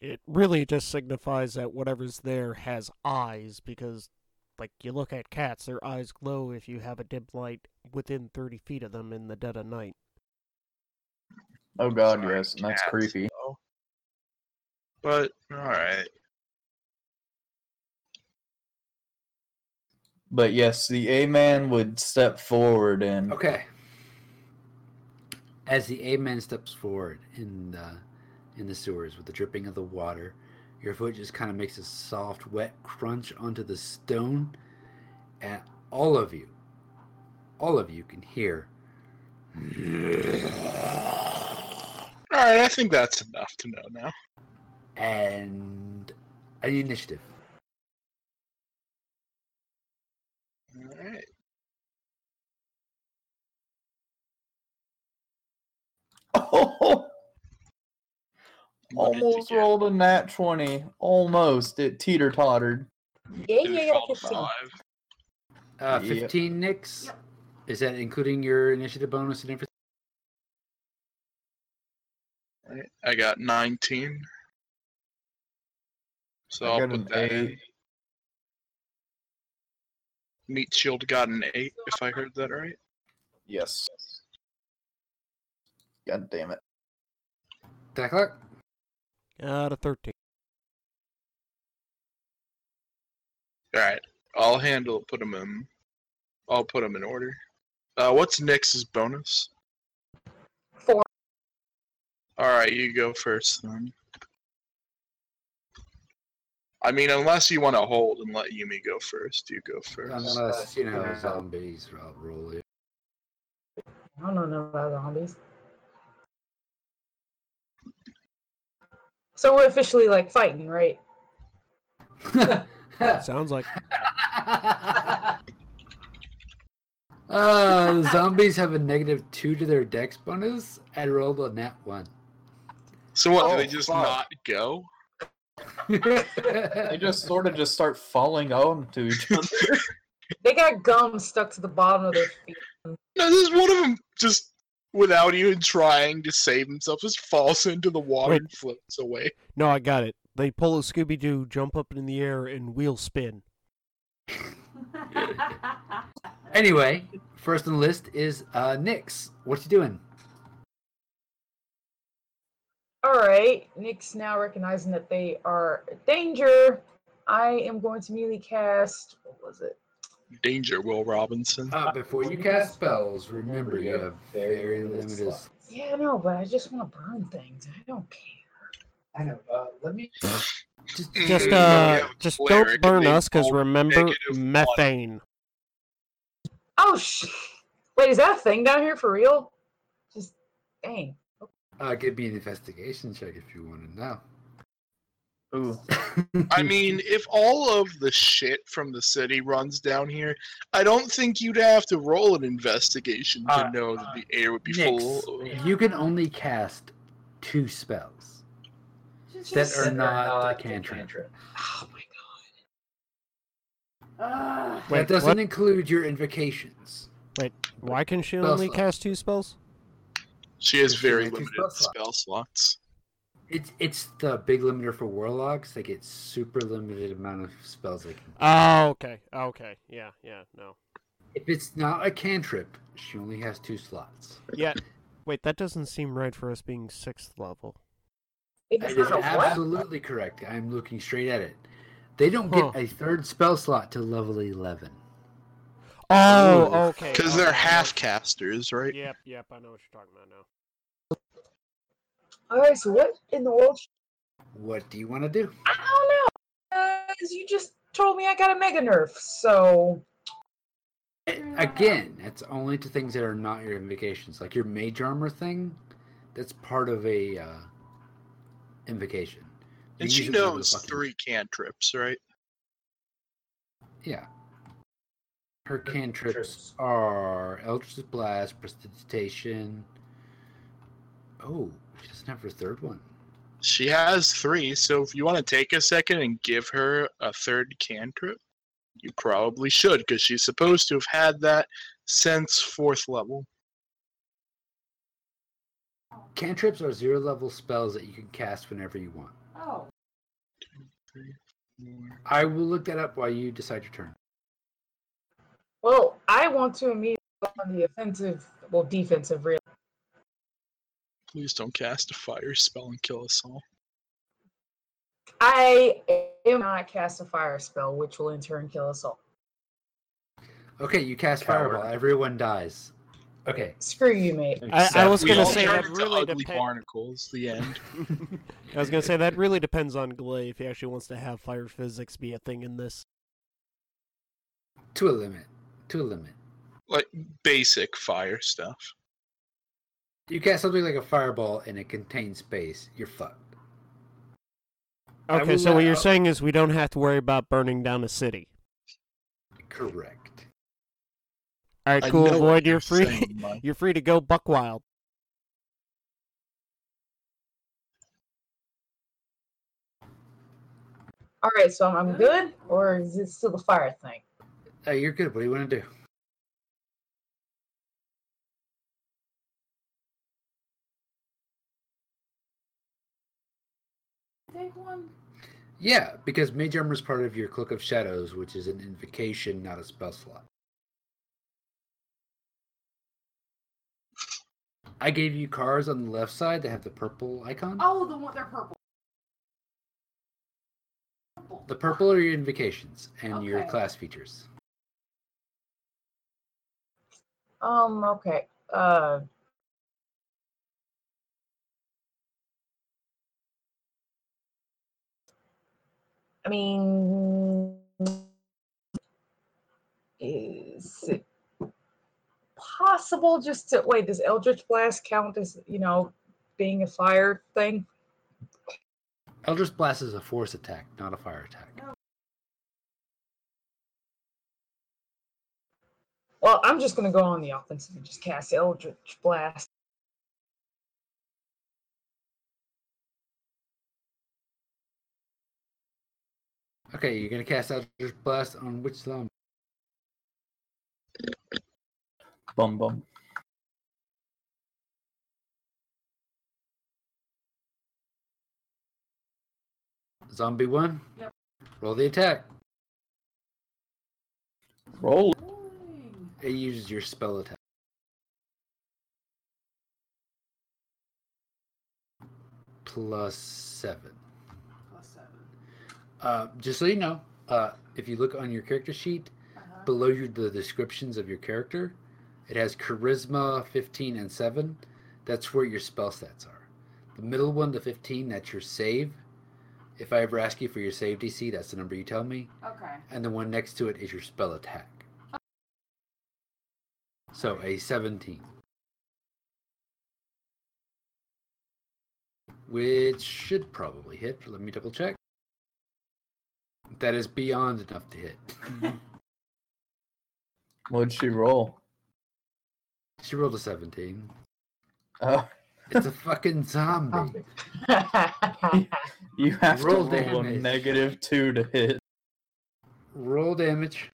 It really just signifies that whatever's there has eyes because, like, you look at cats, their eyes glow if you have a dim light within 30 feet of them in the dead of night. Oh god, Sorry, yes, and that's cats, creepy. But alright. But yes, the A-man would step forward and Okay. As the A-man steps forward in the in the sewers with the dripping of the water, your foot just kind of makes a soft, wet crunch onto the stone, and all of you, all of you can hear. Alright, I think that's enough to know now. And an initiative. What Almost rolled a nat 20. Almost. It teeter tottered. Yeah, yeah, it yeah, fell to 15. five. Uh, Yep. 15 Nix. Is that including your initiative bonus and everything? I got 19. So I I'll put an that in. Meat Shield got an 8, if I heard that right. Yes. God damn it. Tackler? Out of 13. Alright, I'll handle put them in. I'll put them in order. Uh, what's Nyx's bonus? Four. Alright, you go first then. I mean, unless you want to hold and let Yumi go first, you go first. Unless, you know, zombies roll- roll it. I don't know nothing about zombies. So we're officially like fighting, right? Sounds like uh, zombies have a negative two to their dex bonus. I rolled a nat one. So what, do Oh, they just fuck. not go? They just sort of just start falling onto each other. They got gum stuck to the bottom of their feet. No, this is one of them just, without even trying to save himself, just falls into the water Wait. and floats away. no, I got it. They pull a Scooby Doo, jump up in the air, and wheel spin. anyway, first on the list is uh, Nix. What you doing? All right, Nick's now recognizing that they are a danger. I am going to immediately cast. What was it? Danger, Will Robinson. Uh, before you cast spells, remember you have very limited. Yeah, no, but I just want to burn things. I don't care. I know. Uh, let me. Just, we uh, just don't burn us, because roll remember negative one. methane. Oh, sh- wait, is that a thing down here for real? Just dang. Uh, give me an investigation check if you want to know. Ooh. I mean, if all of the shit from the city runs down here, I don't think you'd have to roll an investigation to Uh, know that the air would be Nix, full. of- you can only cast two spells that are not a cantrip. Oh my god. that Wait, doesn't what? include your invocations. Wait, why can she Spell only slot. cast two spells? She has very has two limited spell slots. spell slots. It's it's the big limiter for warlocks. They get super limited amount of spells they can. Oh, okay. Okay. Yeah, yeah, no. If it's not a cantrip, she only has two slots. Yeah. Wait, that doesn't seem right for us being sixth level. It's is what? absolutely correct. I'm looking straight at it. They don't Huh. get a third spell slot to level eleven. Oh, okay. Because they're half casters, right? Yep, yep, I know what you're talking about now. All right, so what in the world? What do you want to do? I don't know. Because you just told me I got a mega nerf, so Again, that's only to things that are not your invocations. Like your mage armor thing, that's part of a uh, invocation. You And she it whenever the knows fuck you- three cantrips, right? Yeah. Her cantrips are Eldritch Blast, Prestidigitation. Oh, she doesn't have her third one. She has three, so if you want to take a second and give her a third cantrip, you probably should, because she's supposed to have had that since fourth level. Cantrips are zero level spells that you can cast whenever you want. oh, I will look that up while you decide your turn. well, I want to immediately go on the offensive, well, defensive, really. Please don't cast a fire spell and kill us all. I am not cast a fire spell, which will in turn kill us all. Okay, you cast Coward. Fireball. Everyone dies. Okay. Screw you, mate. I, I was gonna say that really depends. barnacles. The end. I was gonna say that really depends on Glay if he actually wants to have fire physics be a thing in this. To a limit. To a limit. like basic fire stuff. You cast something like a fireball and it contains space, you're fucked. Okay, so what you're allow- saying is we don't have to worry about burning down a city. Correct. All right, cool. know Void, you're you're free. saying, you're free to go buck wild. All right, so I'm, I'm good, or is it still the fire thing? Uh, you're good. What do you want to do? Take one. Yeah, because Mage Armor is part of your Cloak of Shadows, which is an invocation, not a spell slot. I gave you cards on the left side that have the purple icon. Oh, the one they're purple. The purple are your invocations and your class features. Um. Okay. Uh. I mean, is it possible just to wait? Does Eldritch Blast count as you know being a fire thing? Eldritch Blast is a force attack, not a fire attack. Well, I'm just gonna go on the offensive and just cast Eldritch Blast. Okay, you're gonna cast Eldritch Blast on which zombie? Bum bum. Zombie one? Yep. Roll the attack. Roll. It uses your spell attack. Plus seven. Uh, just so you know, uh, if you look on your character sheet, below you the descriptions of your character, it has charisma 15 and 7. That's where your spell stats are. The middle one, the 15, that's your save. If I ever ask you for your save DC, that's the number you tell me. Okay. And the one next to it is your spell attack. So a 17. Which should probably hit. Let me double check. That is beyond enough to hit. What'd she roll? She rolled a 17. Oh, It's a fucking zombie. you have Roll to roll a damage. negative two to hit. Roll damage.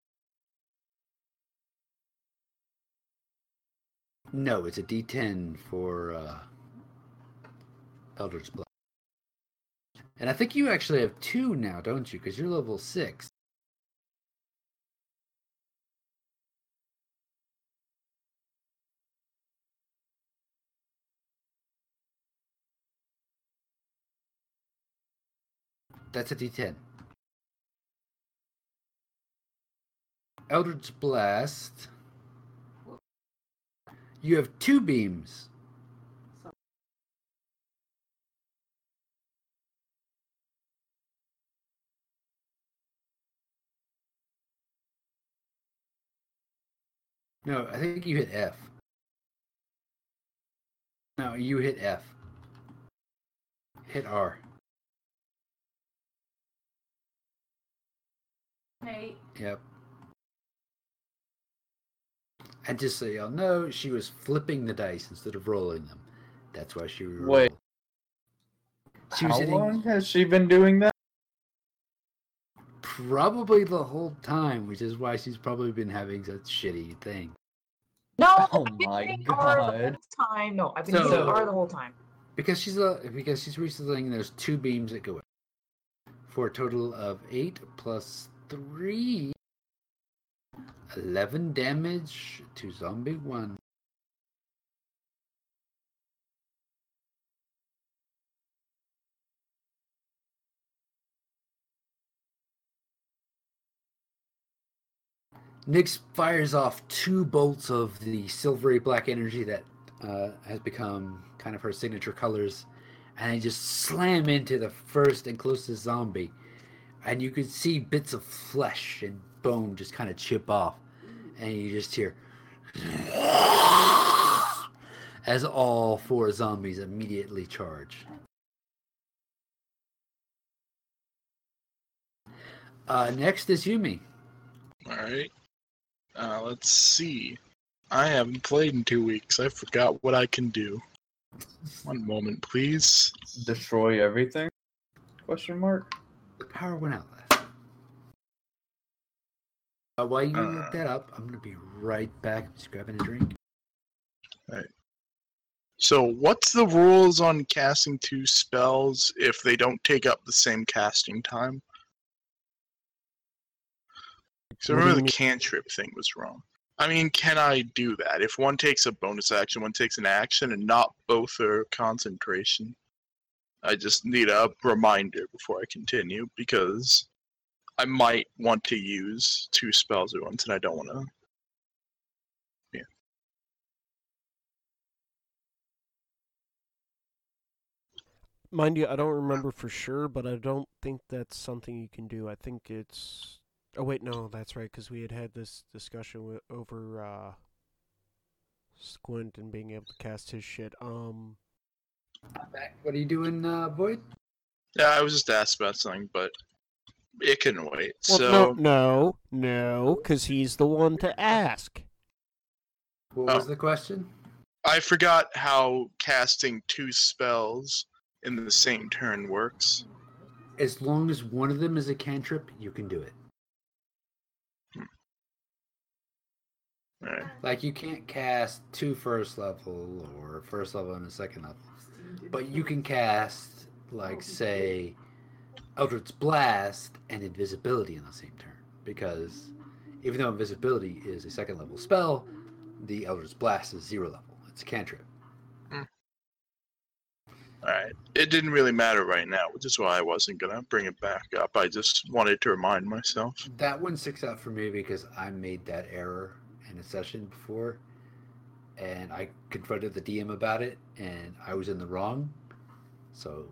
No, it's a D10 for uh, Eldritch Blast. And I think you actually have two now, don't you? Because you're level six. That's a D10. Eldritch Blast. You have two beams. No, I think you hit F. No, you hit F. Hit R. Yep. And just so y'all know, she was flipping the dice instead of rolling them. That's why she rolled. Wait. She was How hitting long has she been doing that? Probably the whole time, which is why she's probably been having such shitty thing. No, Oh I've been my hitting R the whole God. time. No, I've been So- hitting R the whole time. Because she's a because she's recycling there's two beams that go in. For a total of eight plus three. 11 damage to zombie one. Nyx fires off two bolts of the silvery black energy that uh, has become kind of her signature colors, and they just slam into the first and closest zombie. And you can see bits of flesh and bone just kind of chip off, and you just hear as all four zombies immediately charge. Uh, next is Yumi. All right. Uh, let's see. I haven't played in two weeks. I forgot what I can do. One moment, please. Destroy everything? Question mark. The power went out. Uh, while you uh, look that up, I'm gonna be right back. Just grabbing a drink. Right. So, what's the rules on casting two spells if they don't take up the same casting time? So What remember the mean? cantrip thing was wrong. I mean, can I do that if one takes a bonus action, one takes an action, and not both are concentration? I just need a reminder before I continue because I might want to use two spells at once, and I don't want to. Yeah. Mind you, I don't remember for sure, but I don't think that's something you can do. I think it's. Oh wait, no, that's right, because we had had this discussion wi- over uh, Squint and being able to cast his shit. Um, What are you doing, uh, Boyd? Yeah, I was just asked about something, but it can wait. well, so no, no, no, because he's the one to ask. What was Oh. the question? I forgot how casting two spells in the same turn works. As long as one of them is a cantrip, you can do it. Alright. Like you can't cast two first level or first level and a second level, but you can cast like say Eldritch Blast and Invisibility in the same turn because even though Invisibility is a second level spell, the Eldritch Blast is zero level. It's a cantrip. Hmm. Alright. It didn't really matter right now, which is why I wasn't gonna bring it back up. I just wanted to remind myself. That one sticks out for me because I made that error in a session before, and I confronted the DM about it, and I was in the wrong. So,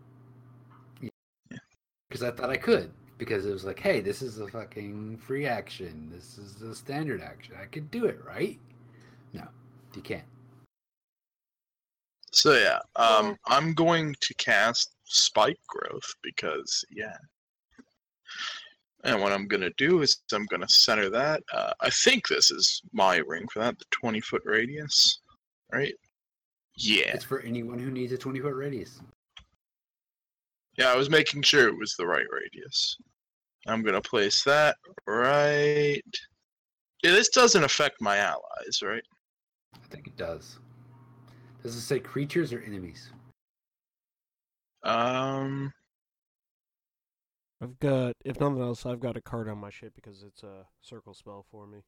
because I thought I could, because it was like, hey, this is a fucking free action. This is a standard action. I could do it, right? No, you can't. So yeah, um, I'm going to cast Spike Growth because yeah. And what I'm gonna do is I'm gonna center that. Uh, I think this is my ring for that, the 20 foot radius, right? Yeah, It's for anyone who needs a 20 foot radius. yeah. I was making sure it was the right radius. I'm gonna place that right. Yeah, this doesn't affect my allies, right? I think it does. Does it say creatures or enemies? Um, I've got, if nothing else, I've got a card on my ship because it's a circle spell for me.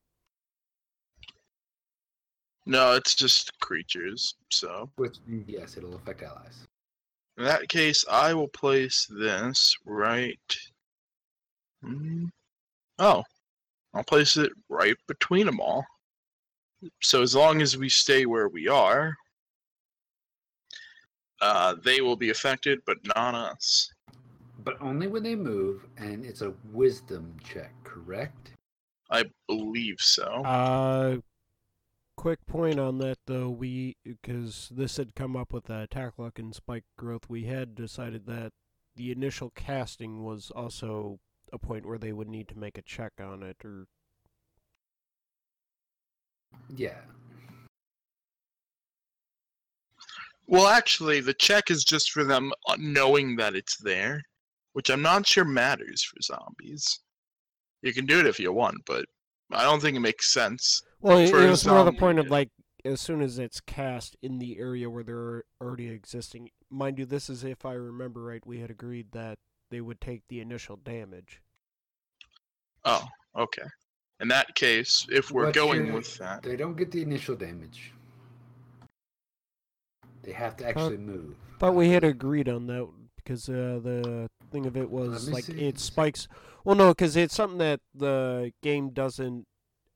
no, it's just creatures. So Which, yes, it'll affect allies. In that case, I will place this right. Mm, Oh, I'll place it right between them all. So as long as we stay where we are, uh, they will be affected, but not us. But only when they move, and it's a wisdom check, correct? I believe so. Uh, quick point on that though, we because this had come up with uh, attack luck and spike growth, we had decided that the initial casting was also a point where they would need to make a check on it, or Yeah. Well, actually, the check is just for them uh, knowing that it's there, which I'm not sure matters for zombies. You can do it if you want, but I don't think it makes sense. well, it, For it was more the point of like as soon as it's cast in the area where they're already existing. Mind you, this is if I remember right, we had agreed that they would take the initial damage. Oh, okay. In that case, if we're But going with that, They don't get the initial damage. They have to actually move. But we had agreed on that because uh, the thing of it was me like see, it spikes. Well, no, because it's something that the game doesn't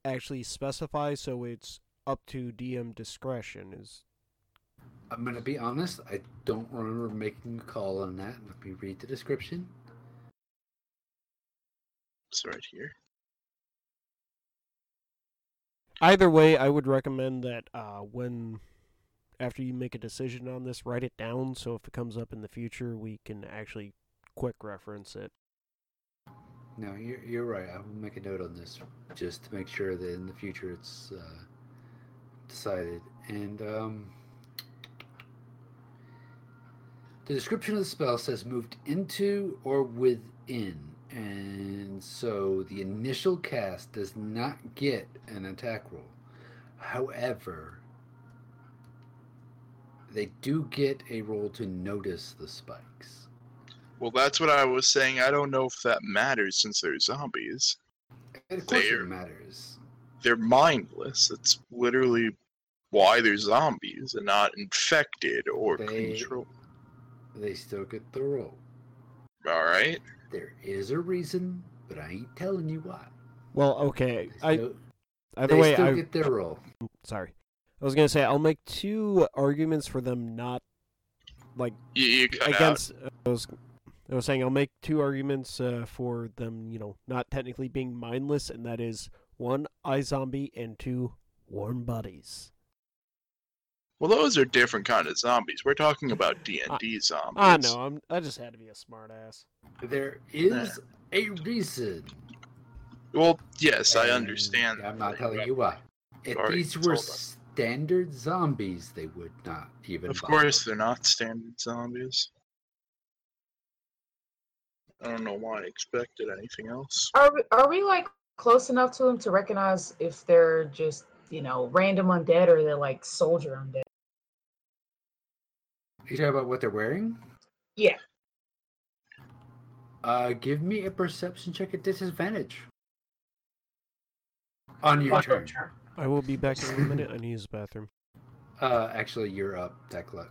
actually specify, so it's up to DM discretion. Is I'm gonna be honest. I don't remember making a call on that. Let me read the description. it's right here. either way, I would recommend that uh, when after you make a decision on this, write it down so if it comes up in the future, we can actually quick reference it. No, you're, you're right. I will make a note on this just to make sure that in the future it's uh, decided. And um, the description of the spell says moved into or within And so the initial cast does not get an attack roll. However, they do get a roll to notice the spikes. Well, that's what I was saying. I don't know if that matters since they're zombies. And of course, They're- it matters. They're mindless. That's literally why they're zombies and not infected or They- controlled. They still get the roll. All right. There is a reason, but I ain't telling you why. Well, okay. They I still, either they way, still I get their roll. sorry. I was gonna say I'll make two arguments for them not like You, you cut out. against. I was I was saying I'll make two arguments uh, for them, you know, not technically being mindless, and that is one, iZombie, and two, warm bodies. Well, those are different kind of zombies. We're talking about D and D zombies. I know. I'm. I just had to be a smartass. There is a reason. Well, yes, I understand. I'm not telling but you why. If Alright, these were us. Standard zombies, they would not even. Of bother. course, they're not standard zombies. I don't know why I expected anything else. Are we, are we like close enough to them to recognize if they're just you know random undead or they're like soldier undead? You talking about what they're wearing? Yeah. Uh, give me a perception check at disadvantage. On your turn. I will be back in a minute. I need to use the bathroom. Uh, actually, you're up, Tekla.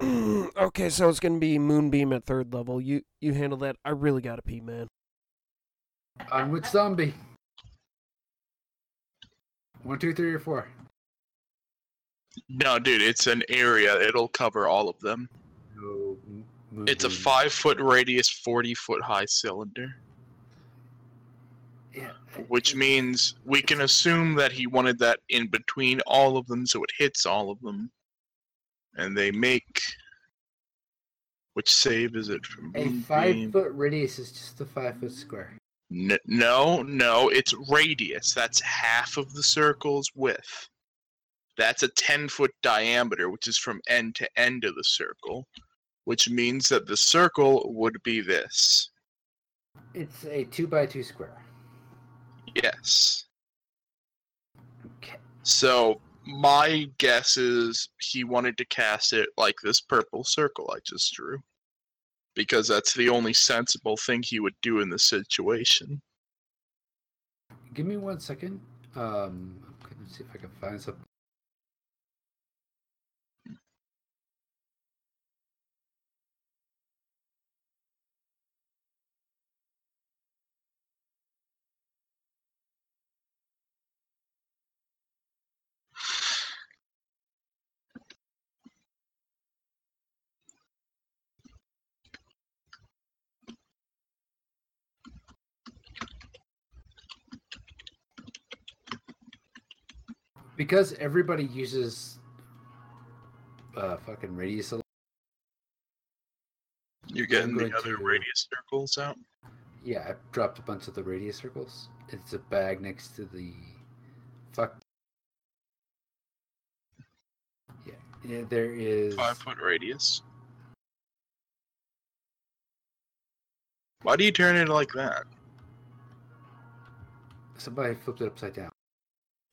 okay, so it's gonna be Moonbeam at third level. You you handle that. I really gotta pee, man. I'm with zombie. One, two, three, or four. No, dude, it's an area. It'll cover all of them. No, m- It's a five foot radius, 40 foot high cylinder, Yeah, which means we can assume that he wanted that in between all of them so it hits all of them. And they make. Which save is it from? a five foot radius is just a five foot square. N- no, no, it's radius. That's half of the circle's width. That's a 10 foot diameter, which is from end to end of the circle, which means that the circle would be this. It's a two by two square. Yes. Okay. So my guess is he wanted to cast it like this purple circle I just drew. Because that's the only sensible thing he would do in this situation. Give me one second. Um, I'm see if I can find something. Because everybody uses uh fucking radius. a lot, You're getting the other to- radius circles out? Yeah, I dropped a bunch of the radius circles. It's a bag next to the fuck. Yeah, yeah. There is. Five foot radius. Why do you turn it like that? Somebody flipped it upside down.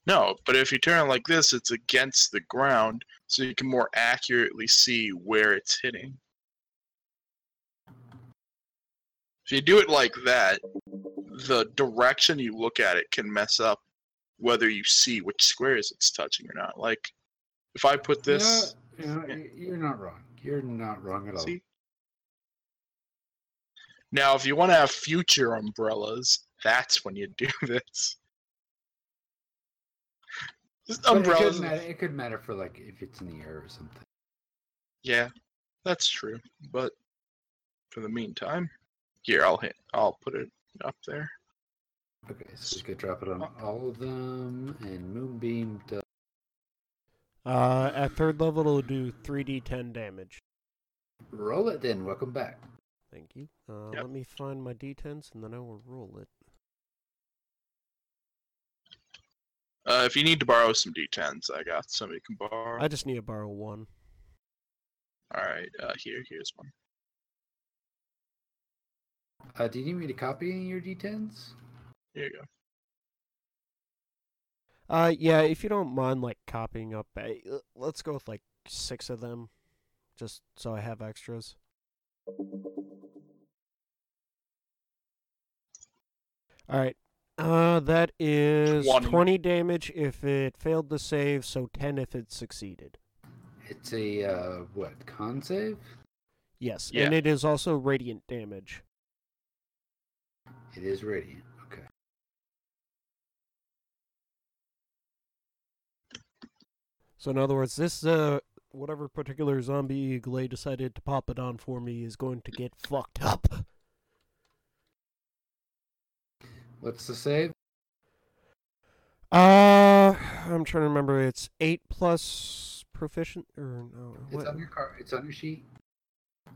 No, but if you turn it like this, it's against the ground, so you can more accurately see where it's hitting. If you do it like that, the direction you look at it can mess up whether you see which squares it's touching or not. Like, if I put this, You know, you know, y- you're not wrong. You're not wrong at all. see? Now, if you want to have future umbrellas, that's when you do this. Just But it could matter. It could matter for like if it's in the air or something. Yeah, that's true. But for the meantime, here I'll hit. I'll put it up there. Okay, so we could drop it on all of them, and Moonbeam does. Uh, at third level, it'll do 3d10 damage. Roll it then. Welcome back. Thank you. Uh, Yep. Let me find my d10s and then I will roll it. Uh, if you need to borrow some d10s, I got some you can borrow. I just need to borrow one. All right, uh, here, here's one. Uh, do you need me to copy any of your D10s? Here you go. Uh, yeah, if you don't mind, like copying up, uh, let's go with like six of them, just so I have extras. All right. Uh, that is 20. 20 damage if it failed to save, so 10 if it succeeded. It's a uh, what con save? Yes, Yeah. and it is also radiant damage. It is radiant. Okay. So in other words, this uh whatever particular zombie Glay decided to pop it on for me is going to get fucked up. What's the save? Uh, I'm trying to remember. It's eight plus proficient or no? It's What? on your car. It's on your sheet.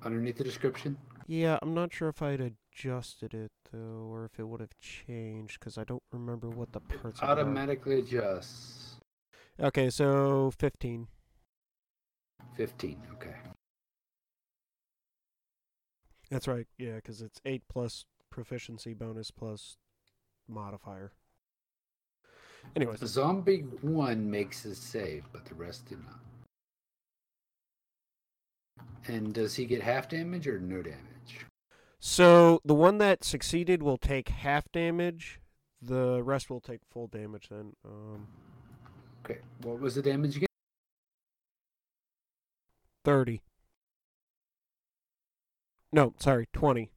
Underneath the description. Yeah, I'm not sure if I'd adjusted it though, or if it would have changed because I don't remember what the parts. it are. Automatically adjusts. Okay, so fifteen. Fifteen. Okay. That's right. Yeah, because it's eight plus proficiency bonus plus modifier. Anyways, the Zombie one makes his save, but the rest do not. And does he get half damage or no damage? so the one that succeeded will take half damage. The rest will take full damage then. Um, Okay. What was the damage again? thirty. No, sorry, twenty.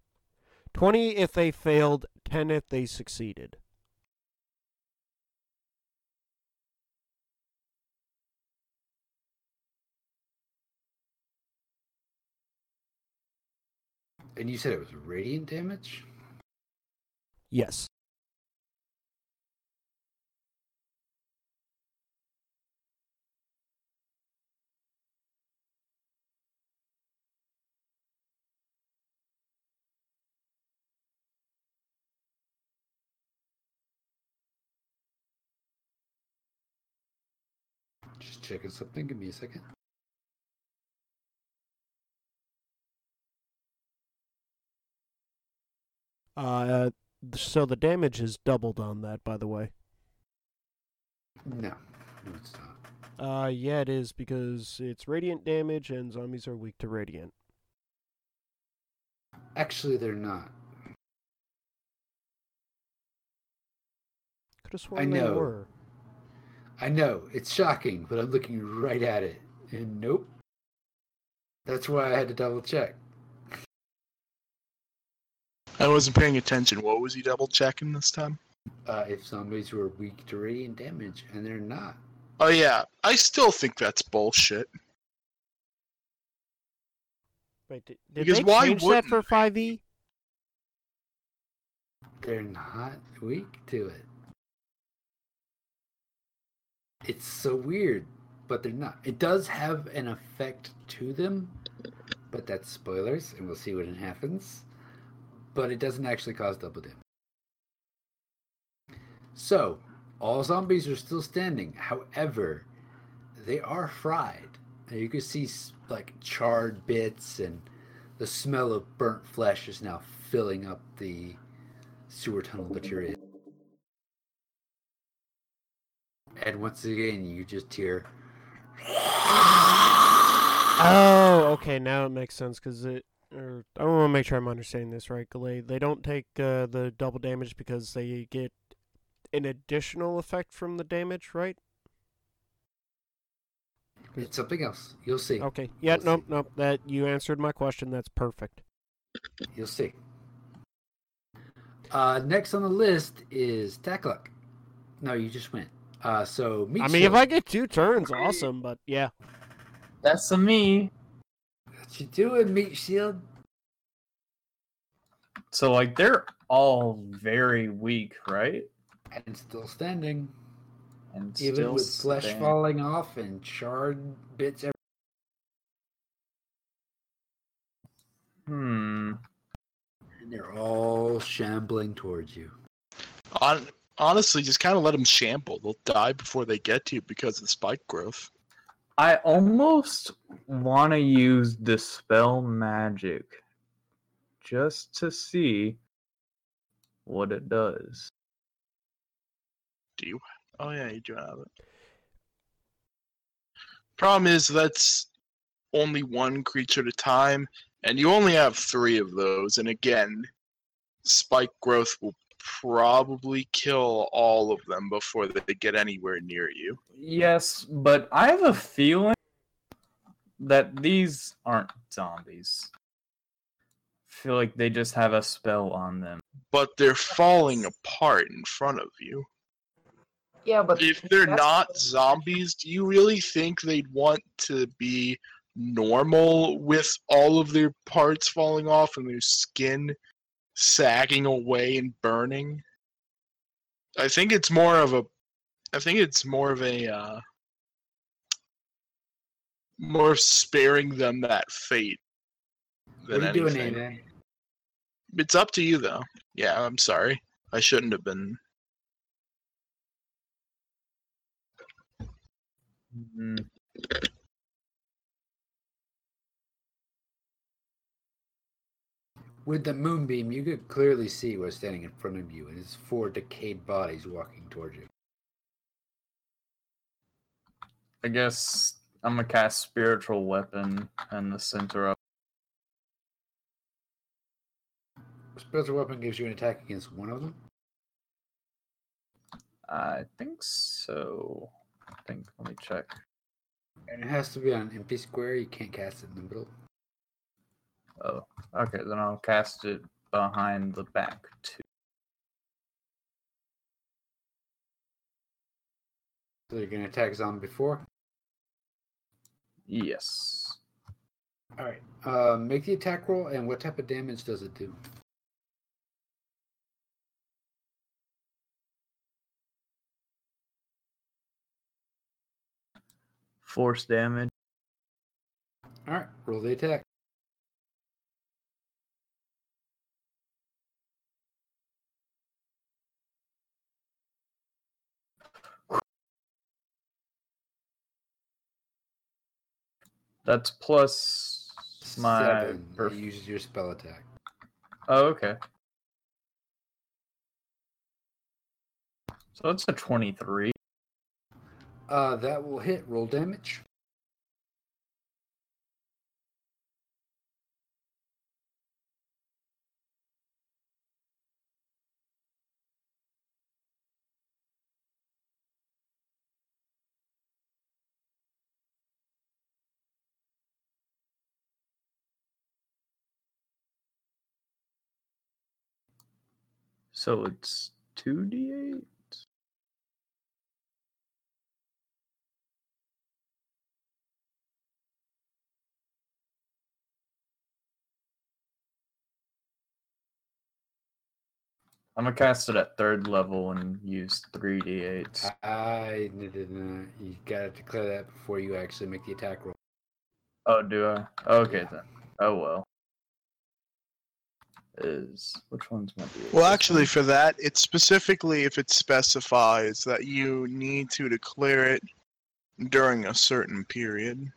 Twenty if they failed, if they succeeded. And you said it was radiant damage? Yes. Just checking something. Give me a second. Uh, so the damage is doubled on that, by the way. No. No, it's not. Uh, yeah, it is because it's radiant damage and zombies are weak to radiant. Actually, they're not. Could have sworn they know. were. I know. It's shocking, but I'm looking right at it. And nope. That's why I had to double check. I wasn't paying attention. What was he double checking this time? Uh, if zombies were weak to radiant damage, and they're not. Oh yeah, I still think that's bullshit. Wait, did, did Because they why change that wouldn't for E? 5e? They're not weak to it. It's so weird, but they're not. It does have an effect to them, but that's spoilers, and we'll see when it happens. But it doesn't actually cause double damage. So, all zombies are still standing. However, they are fried. And you can see like charred bits, and the smell of burnt flesh is now filling up the sewer tunnel that you're in. And once again, you just hear. Oh, okay, now it makes sense because it. Or I want to make sure I'm understanding this right, Galay. They don't take uh, the double damage because they get an additional effect from the damage, right? It's something else. You'll see. Okay. Yeah. We'll Nope. see. Nope. That you answered my question. That's perfect. You'll see. Uh, next on the list is Tackluck. No, you just went. Uh, so meat I mean, if. I get two turns, awesome. But yeah. That's a me. What you doing, meat shield? So like they're all very weak, right? And still standing, And even still with flesh stand- falling off and charred bits. Every- Hmm. and they're all shambling towards you. On, honestly, just kind of let them shamble. They'll die before they get to you because of spike growth. I almost want to use dispel magic, just to see what it does. Do you? Oh yeah, you do have it. Problem is that's only one creature at a time, and you only have three of those. And again, spike growth will probably kill all of them before they get anywhere near you. Yes, but I have a feeling that these aren't zombies. I feel like they just have a spell on them. But they're falling apart in front of you. Yeah, but If they're not zombies, do you really think they'd want to be normal with all of their parts falling off and their skin sagging away and burning? I think it's more of a I think it's more of a uh more of sparing them that fate What than are you doing, anything. It's up to you though. Yeah, I'm sorry. I shouldn't have been Mm, With the moonbeam, you could clearly see what's standing in front of you, and it's four decayed bodies walking towards you. I guess I'm gonna cast spiritual weapon in the center of. Spiritual weapon gives you an attack against one of them. I think so. I think. Let me check. And it has to be on an empty square. You can't cast it in the middle. Oh, okay. Then I'll cast it behind the back too. So you're gonna attack zombie four. Yes. All right. Uh, make the attack roll, and what type of damage does it do? Force damage. All right. Roll the attack. That's plus my. Seven. perf- uses your spell attack. oh, okay. So that's a 23. Uh, that will hit. Roll damage. So it's 2d8? I'm gonna cast it at third level and use 3d8s. I no, no, no, You gotta declare that before you actually make the attack roll. Oh, do I? Okay then. Oh well. Is which one's my d8? Well, actually, one? for that, it's specifically if it specifies that you need to declare it during a certain period.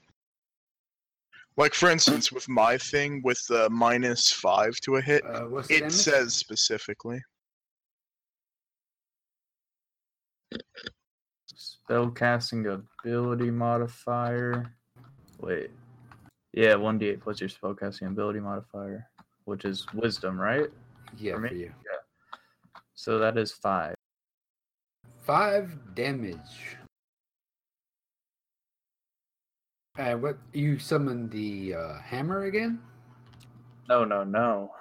Like, for instance, with my thing with the minus five to a hit, Uh, it damage? says specifically. spellcasting ability modifier. Wait. Yeah, 1d8 plus your spellcasting ability modifier, which is wisdom, right? yeah for for you. So that is 5. Five damage. And what you summon the uh, hammer again? No, no, no.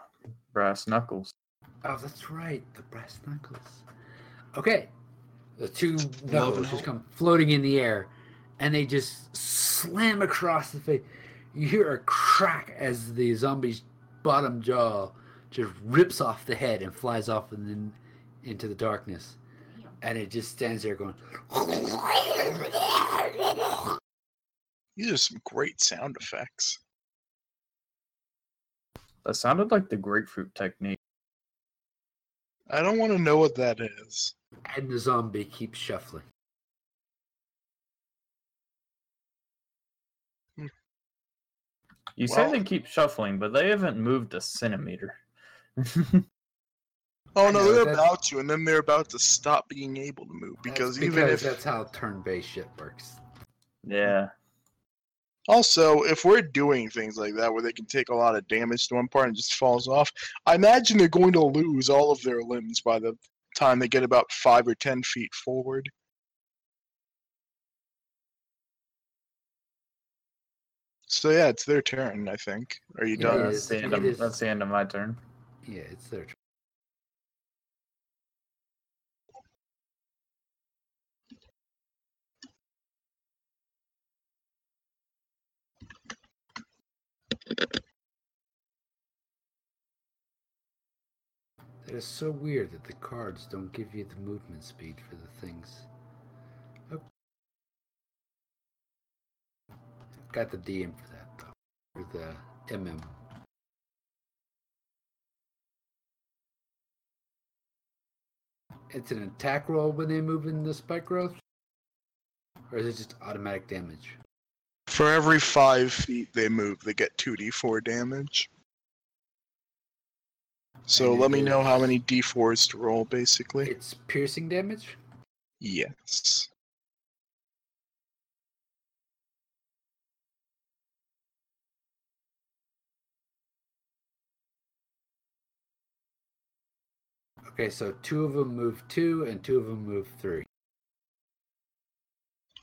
Brass knuckles. Oh, that's right, the brass knuckles. Okay, the two knuckles just come floating in the air, and they just slam across the face. You hear a crack as the zombie's bottom jaw just rips off the head and flies off and then into the darkness, and it just stands there going. These are some great sound effects. That sounded like the grapefruit technique. I don't want to know what that is. And the zombie keeps shuffling. You say they keep shuffling, but they haven't moved a centimeter. Oh no, know, they're that's- about to, and then they're about to stop being able to move because That's even if that's how turn-based shit works. yeah. also if we're doing things like that where they can take a lot of damage to one part and just falls off, I imagine they're going to lose all of their limbs by the time they get about five or ten feet forward. So yeah, it's their turn. I think. Are you done? it that's, the end of, is. that's the end of my turn. Yeah, it's their turn. That is so weird that the cards don't give you the movement speed for the things. Got the DM for that though. For the MM. It's an attack roll when they move in the spike growth? Or is it just automatic damage? For every five feet they move, they get two d4 damage. So And let me know how many d4s to roll, basically. It's piercing damage? Yes. Okay, so two of them move two and two of them move three.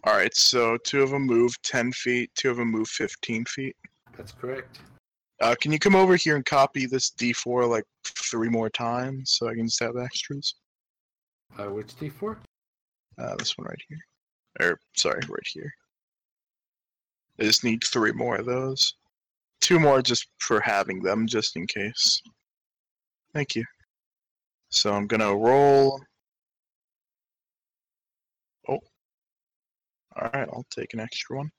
All right, so two of them move 10 feet, two of them move 15 feet. That's correct. Uh, can you come over here and copy this d4 like three more times so I can just have extras? Uh, which D4? Uh, this one right here. Or, sorry, right here. I just need three more of those. Two more just for having them, just in case. Thank you. So I'm gonna roll. Oh. Alright, I'll take an extra one.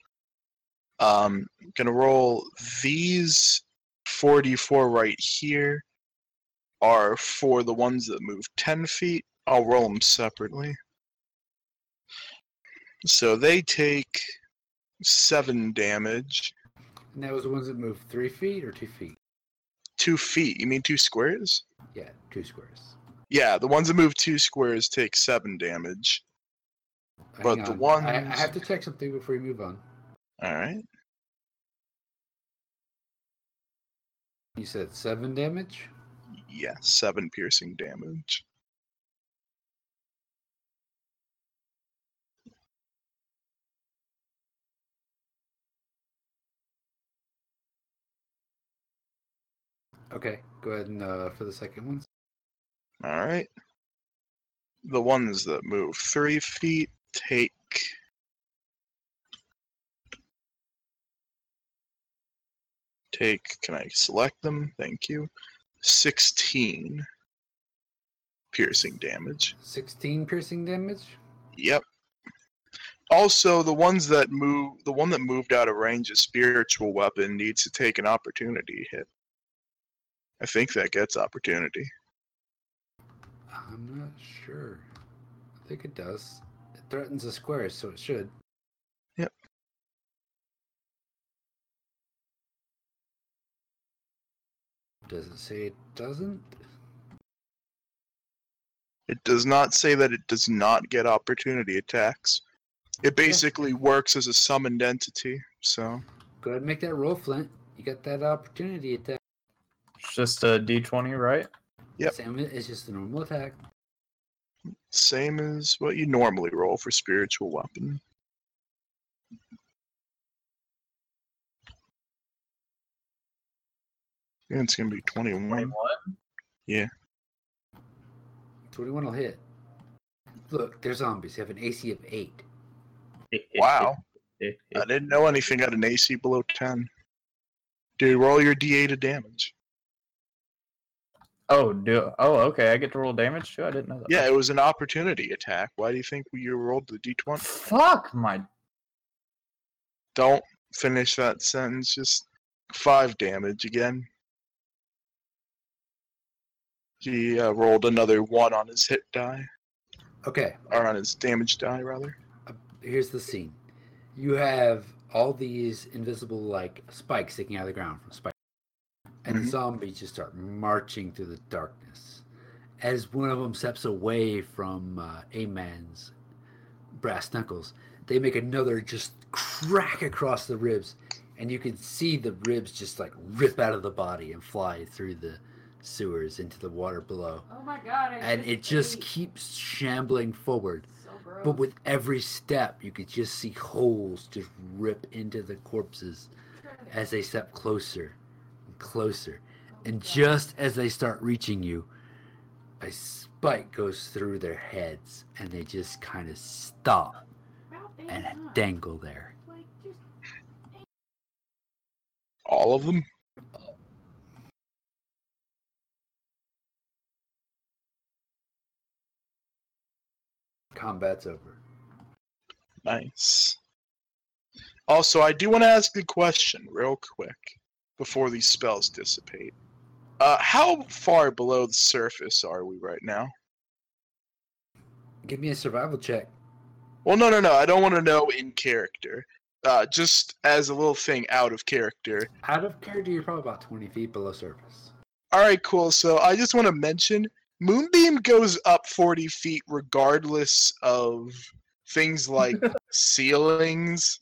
Um, gonna roll these 44 right here are for the ones that move 10 feet. I'll roll them separately. So they take seven damage. And that was the ones that move three feet or two feet? Two feet. You mean two squares? Yeah, two squares. Yeah, the ones that move two squares take seven damage. But Hang the on. I, I have to check something before you move on. Alright. You said seven damage? Yeah, seven piercing damage. Okay, go ahead and uh, for the second ones. Alright. The ones that move three feet take. Take. Can I select them? Thank you. 16 piercing damage. 16 piercing damage? Yep. Also, the ones that move, the one that moved out of range, of spiritual weapon, needs to take an opportunity hit. I think that gets opportunity. I'm not sure. I think it does. It threatens a square, so it should. Yep. Does it say it doesn't? It does not say that it does not get opportunity attacks. It basically works as a summoned entity. So Go ahead and make that roll, Flint. You got that opportunity attack. It's just a d20, right? Yep. Same, it's just a normal attack. same as what you normally roll for spiritual weapon. Yeah, it's gonna be 21. 21? 21 will hit. Look, they're zombies. They have an AC of 8. Wow. I didn't know anything had an AC below 10. Dude, roll your D8 of damage. Oh, do oh okay. I get to roll damage too. I didn't know that. Yeah, it was an opportunity attack. Why do you think you rolled the D20? Fuck my. Don't finish that sentence. Just five damage again. He uh, rolled another one on his hit die, Okay, or on his damage die, rather. uh, here's the scene. You have all these invisible like spikes sticking out of the ground from spikes, and Mhm. zombies just start marching through the darkness. As one of them steps away from uh, A-Man's brass knuckles, they make another just crack across the ribs, and you can see the ribs just like rip out of the body and fly through the sewers into the water below. Oh my god! I And it just keeps shambling forward. so. But with every step, you could just see holes just rip into the corpses as they step closer and closer. And just as they start reaching you, a spike goes through their heads and they just kind of stop and dangle there. All of them? Combat's over. Nice. Also, I do want to ask a question real quick before these spells dissipate. Uh, how far below the surface are we right now? Give me a survival check. Well, no, no, no. I don't want to know in character. Uh, just as a little thing out of character. Out of character, you're probably about 20 feet below surface. All right, cool. So I just want to mention Moonbeam goes up 40 feet regardless of things like ceilings.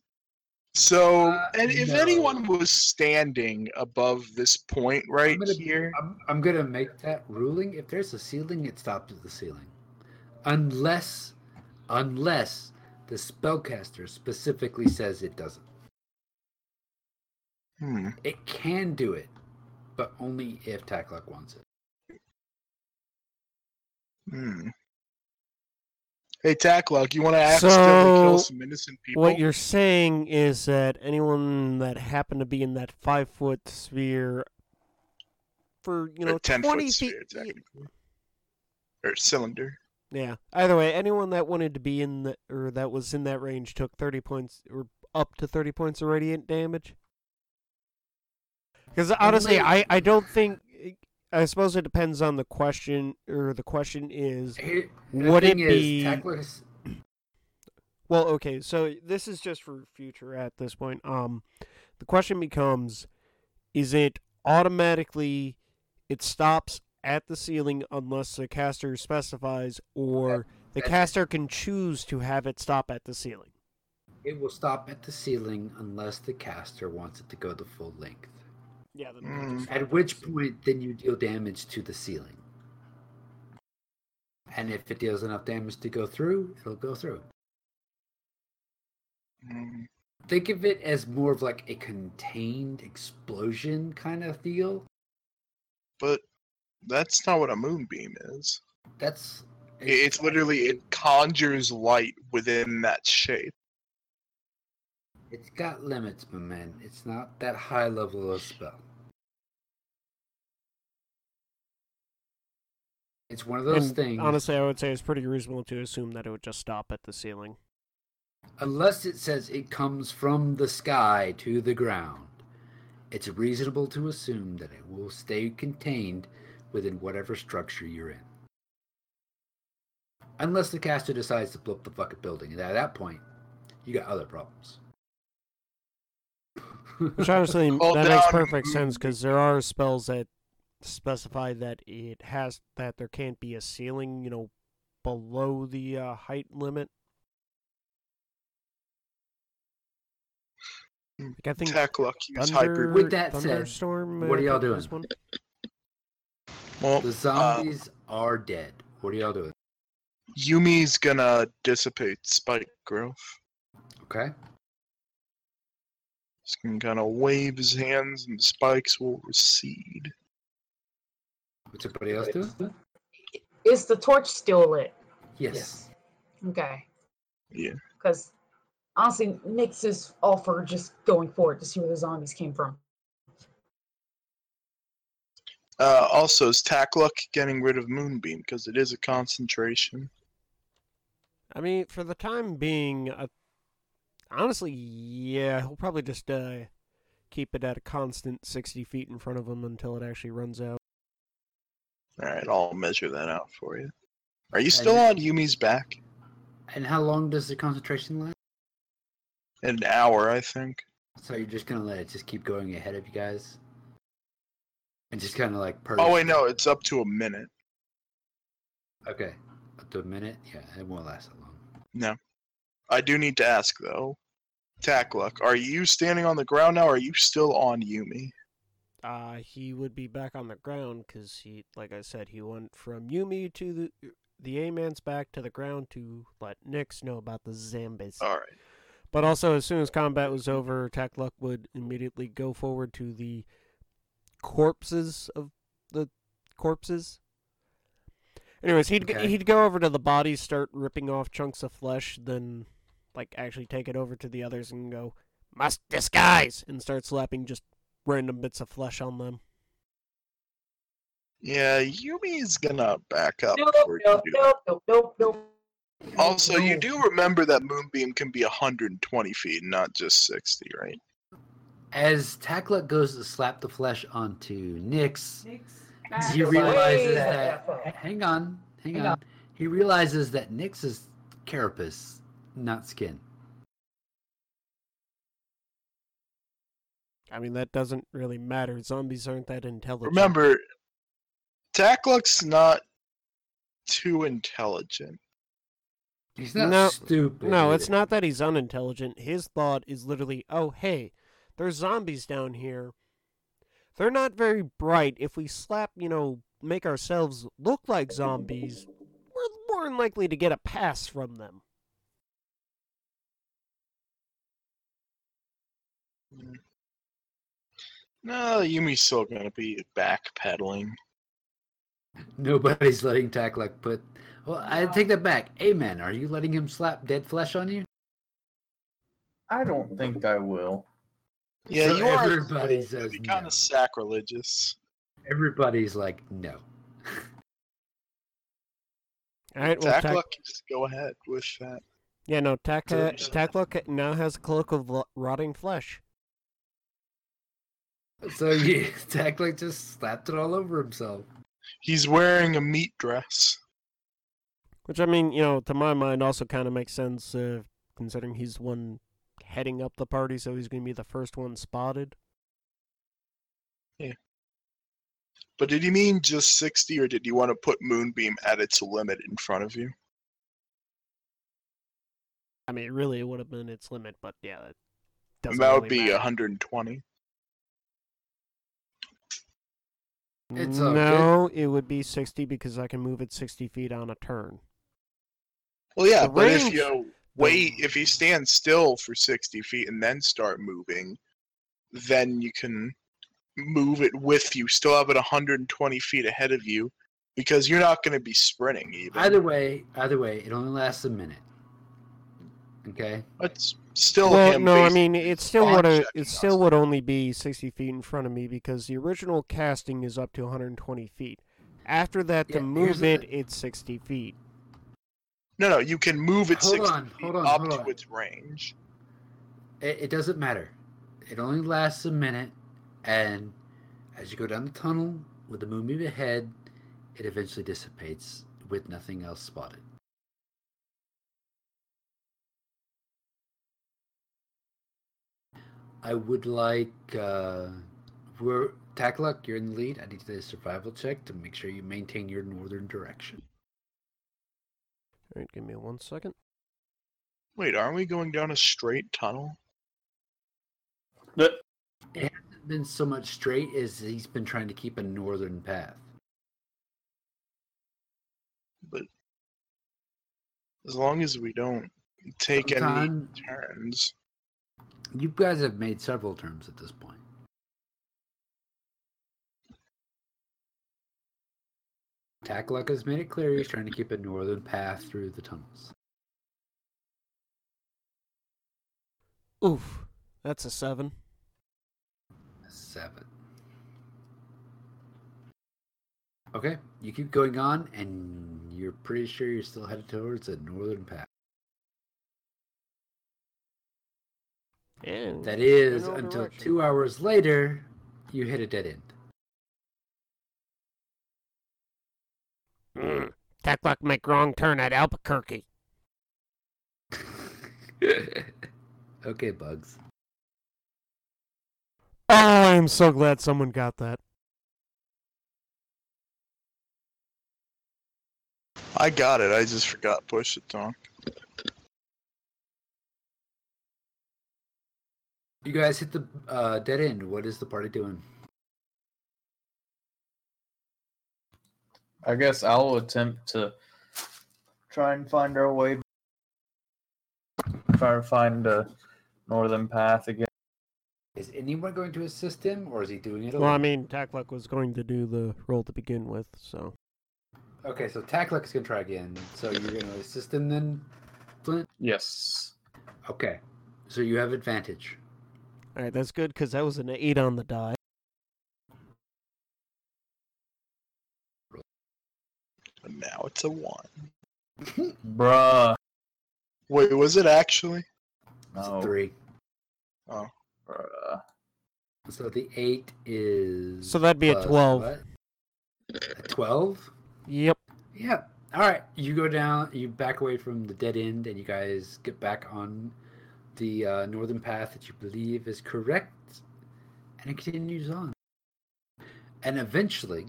So, Uh, and if no. anyone was standing above this point right gonna- here, I'm, I'm gonna make that ruling. If there's a ceiling, it stops at the ceiling, unless, unless the spellcaster specifically says it doesn't. hmm, It can do it, but only if Tackluck wants it. hmm. Hey, Tackluck, you want to accidentally kill some innocent people? What you're saying is that anyone that happened to be in that five foot sphere for you Or know 10 twenty foot feet. sphere, technically. Or cylinder. Yeah. Either way, anyone that wanted to be in the or that was in that range took thirty points or up to thirty points of radiant damage. Because honestly, I I don't think. I suppose it depends on the question, or the question is, the Would it be- is- Well, okay, so this is just for future at this point. Um, the question becomes: Is it automatically? It stops at the ceiling unless the caster specifies, or the that's it. caster can choose to have it stop at the ceiling. It will stop at the ceiling unless the caster wants it to go the full length. Yeah. Then Mm. At which point, then you deal damage to the ceiling. And if it deals enough damage to go through, it'll go through. Hmm. Think of it as more of like a contained explosion kind of deal. But that's not what a moonbeam is. That's I- It's literally it conjures light within that shape. It's got limits, my man. It's not that high level of spell. It's one of those And things. Honestly, I would say it's pretty reasonable to assume that it would just stop at the ceiling. Unless it says it comes from the sky to the ground, it's reasonable to assume that it will stay contained within whatever structure you're in. Unless the caster decides to blow up the fucking building, and at that point, you got other problems. Which honestly, Hold that makes perfect sense because there are spells that specify that it has that there can't be a ceiling, you know, below the uh, height limit. Hmm. Like I think Tackluck use Thunder, hybrid. With that said, what uh, are y'all doing? one. Well, the uh, zombies are dead. What are y'all doing? Yumi's gonna dissipate spike growth. Okay. He's gonna kind of wave his hands, and the spikes will recede. What's everybody else doing? Is the torch still lit? Yes. Okay. Yeah. Because honestly, Nyx is all for just going forward to see where the zombies came from. Uh, also, is Tackluck getting rid of Moonbeam because it is a concentration? I mean, for the time being, uh, honestly, yeah, he'll probably just uh, keep it at a constant sixty feet in front of him until it actually runs out. All right, I'll measure that out for you. Are you still on Yumi's back? And how long does the concentration last? an hour, I think. So you're just gonna let it just keep going ahead of you guys, and just kind of like. Purge. Oh wait, no, it's up to a minute. Okay, up to a minute. Yeah, it won't last that long. No, I do need to ask though. Tackluck, are you standing on the ground now? or Are you still on Yumi? Uh, he would be back on the ground because he, like I said, he went from Yumi to the the A man's back to the ground to let Nyx know about the zombies. All right. But also, as soon as combat was over, Takluck would immediately go forward to the corpses of the corpses. Anyways, he'd Okay. he'd go over to the bodies, start ripping off chunks of flesh, then like actually take it over to the others and go, "Must disguise," and start slapping just random bits of flesh on them. Yeah, Yumi's gonna back up Nope, before you nope, do nope, nope, nope, nope. Also, you do remember that Moonbeam can be 120 feet, not just 60, right? As Tacklet goes to slap the flesh onto Nyx, Back he realizes that. Hang on, hang, Hang on. on. He realizes that Nyx is carapace, not skin. I mean, that doesn't really matter. Zombies aren't that intelligent. Remember, Tackluck's not too intelligent. He's not No, stupid. No, it's not that he's unintelligent. His thought is literally, oh, hey, there's zombies down here. They're not very bright. If we slap, you know, make ourselves look like zombies, we're more than likely to get a pass from them. No, Yumi's still gonna be backpedaling. Nobody's letting Tacklet put. Well, I take that back. Amen. Are you letting him slap dead flesh on you? I don't think I will. Yeah, So you are. everybody It'd says be kind no. of sacrilegious. Everybody's like, no. All right, well, Tack- Tackluck, just go ahead with that. yeah, no, Tack, So- uh, Tackluck now has a cloak of rotting flesh. So yeah, Tacklet just slapped it all over himself. He's wearing a meat dress. Which, I mean, you know, to my mind also kind of makes sense, uh, considering he's one heading up the party, so he's going to be the first one spotted. Yeah. But did you mean just 60, or did you want to put Moonbeam at its limit in front of you? I mean, really, it would have been its limit, but yeah, that doesn't that would really be matter. 120. It's all good. no, it would be 60 because I can move it 60 feet on a turn. Well, yeah, The but if you wait, if you stand still for 60 feet and then start moving, then you can move it with you. Still have it 120 feet ahead of you because you're not going to be sprinting even. Either way, either way, it only lasts a minute. Okay. It's still well, him. no, I mean, it still would it still would only be 60 feet in front of me because the original casting is up to 120 feet. After that, to Yeah, move it, the- it's 60 feet. No, no, you can move it Hold 60 on, feet hold on, up hold to on. its range. It, it doesn't matter. It only lasts a minute, and as you go down the tunnel with the moonbeam ahead, it eventually dissipates with nothing else spotted. I would like uh, we're Tackluck, you're in the lead. I need to do a survival check to make sure you maintain your northern direction. All right, give me one second. Wait, aren't we going down a straight tunnel? But it hasn't Been so much straight as he's been trying to keep a northern path. But as long as we don't take any turns. You guys have made several terms at this point. Tackluck has made it clear he's trying to keep a northern path through the tunnels. Oof, that's a seven. Seven. Okay, you keep going on, and you're pretty sure you're still headed towards a northern path. And That is General until direction. two hours later, you hit a dead end. Mm, make wrong turn at Albuquerque. Okay, Bugs. Oh, I am so glad someone got that. I got it. I just forgot push it talk. You guys hit the uh, dead end. What is the party doing? I guess I'll attempt to try and find our way. Try to find a northern path again. Is anyone going to assist him, or is he doing it alone? Well, I mean, Takluck was going to do the roll to begin with, so. Okay, so Takluk is gonna try again. So you're gonna assist him then, Flint? Yes. Okay. So you have advantage. Alright, that's good because that was an 8 on the die. And now it's a one. Bruh. Wait, was it actually? It's a No. three. Oh. Bruh. So the eight is. So that'd be a plus 12. what? A twelve. Yep. Yeah. All right. You go down. You back away from the dead end, and you guys get back on the uh, northern path that you believe is correct, and it continues on. And eventually,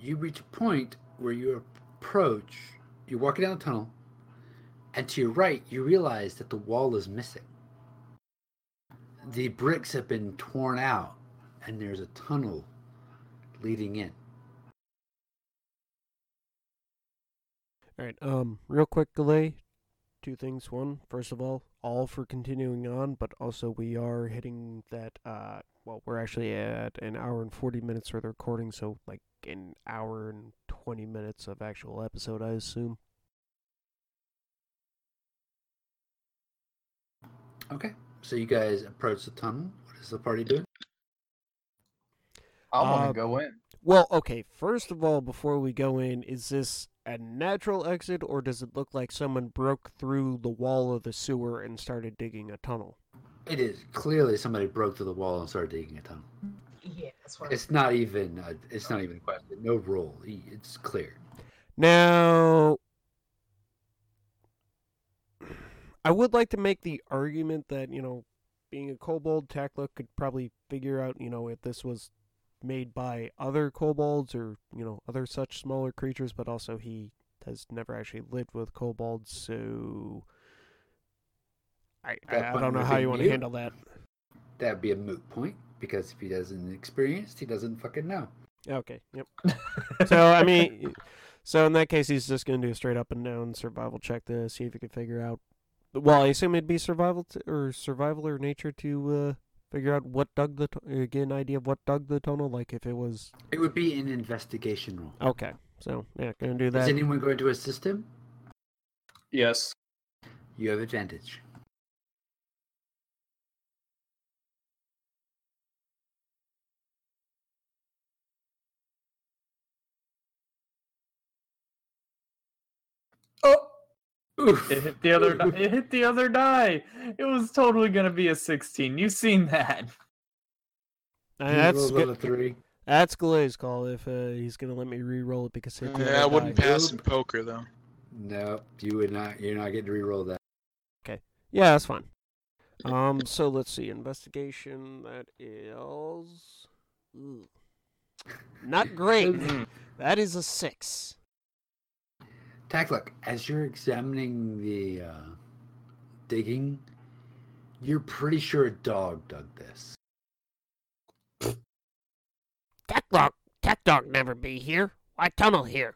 you reach a point where you approach. You're walking down the tunnel, and to your right, you realize that the wall is missing. The bricks have been torn out, and there's a tunnel leading in. Alright, um, real quick delay. Two things. One, first of all, all for continuing on, but also we are hitting that, uh, well, we're actually at an hour and 40 minutes for the recording, so like an hour and 20 minutes of actual episode, I assume. Okay. So you guys approach the tunnel. What is the party doing? I want to Uh, go in. Well, okay, first of all, before we go in, is this a natural exit or does it look like someone broke through the wall of the sewer and started digging a tunnel? It is clearly somebody broke through the wall and started digging a tunnel. Yeah, that's what. It's not even. A, it's not even a question. No roll. E- It's clear. Now, I would like to make the argument that, you know, being a kobold, Takla could probably figure out, you know, if this was made by other kobolds or, you know, other such smaller creatures, but also he has never actually lived with kobolds, so. I, I, I don't know how you want to handle that. That'd be a moot point because if he doesn't experience, he doesn't fucking know. Okay, yep. So, I mean, so in that case, he's just going to do a straight up and down survival check to see if he can figure out. Well, I assume it'd be survival t- or survival or nature to uh, figure out what dug the t- uh, get an idea of what dug the tunnel. Like if it was It would be an investigation roll. okay. So yeah, gonna do Is that. anyone going to assist him? yes. You have advantage. Oh, Oof. it hit the other. di- It hit the other die. It was totally gonna be a sixteen. You've seen that? Uh, that's rolls good. a three. That's Galay's call if uh, he's gonna let me re-roll it because it hit the Yeah, I wouldn't die. pass in poker though. No, you would not. You're not getting to re-roll that. Okay. Yeah, that's fine. Um, so let's see. Investigation. That is Ooh. not great. Mm. that is a six. Takluk, as you're examining the uh, digging, you're pretty sure a dog dug this. Tech dog, tech dog never be here. Why tunnel here?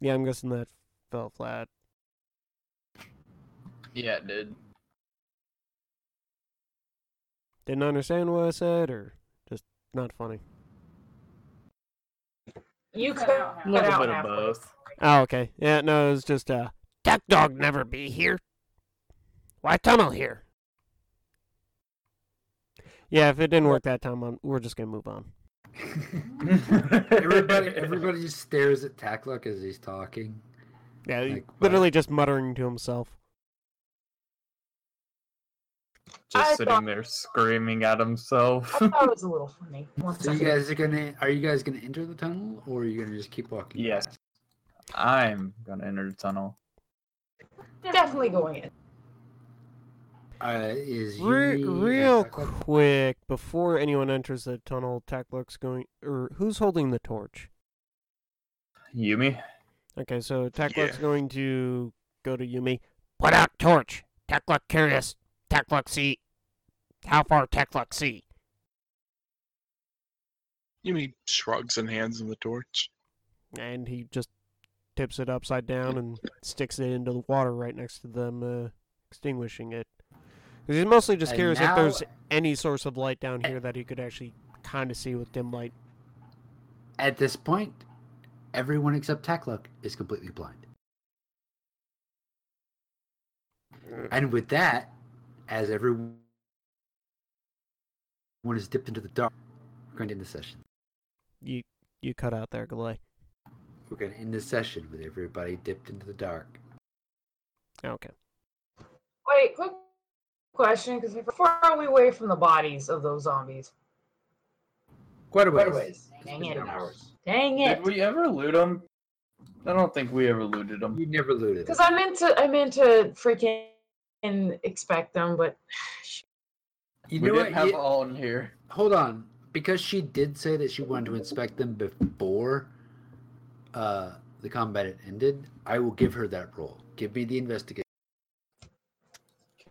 Yeah, I'm guessing that fell flat. Yeah, it did. Didn't understand what I said, or just not funny. you cut cut, out A little bit of both. Oh, okay. Yeah, no, it was just uh, tech dog never be here. Why tunnel here? Yeah, if it didn't work that time, I'm, we're just gonna move on. everybody, everybody just stares at Takluk as he's talking. Yeah, Like, what? literally just muttering to himself. Just I sitting thought- there screaming at himself. I thought it was a little funny. One So you guys are gonna are you guys gonna enter the tunnel or are you gonna just keep walking? Yes. past? I'm gonna enter the tunnel. Definitely going in. Uh, is Re- real quick, before anyone enters the tunnel, Takluck's going. Or who's holding the torch? Yumi? Okay, so Takluck's Yeah. going to go to Yumi. Put out torch. Takluck curious. Takluck see. How far Takluck see? Yumi shrugs and hands him the torch. And he just tips it upside down and sticks it into the water right next to them, uh, extinguishing it. Because he's mostly just And curious now- if there's any source of light down here that he could actually kind of see with dim light. At this point, everyone except Takluck is completely blind. And with that, as everyone is dipped into the dark, we're going to end the session. You you cut out there, Galay. We're going to end the session with everybody dipped into the dark. Okay. Wait, quick question, because how far are we away from the bodies of those zombies? Quite a ways. Quite a ways. Dang it. hours. Dang it. Did we ever loot them? I don't think we ever looted them. You never looted it. Because I meant to, I meant to freaking expect them, but You we know didn't what? have You- all in here. hold on. Because she did say that she wanted to inspect them before uh, the combat had ended i will give her that role. Give me the investigation.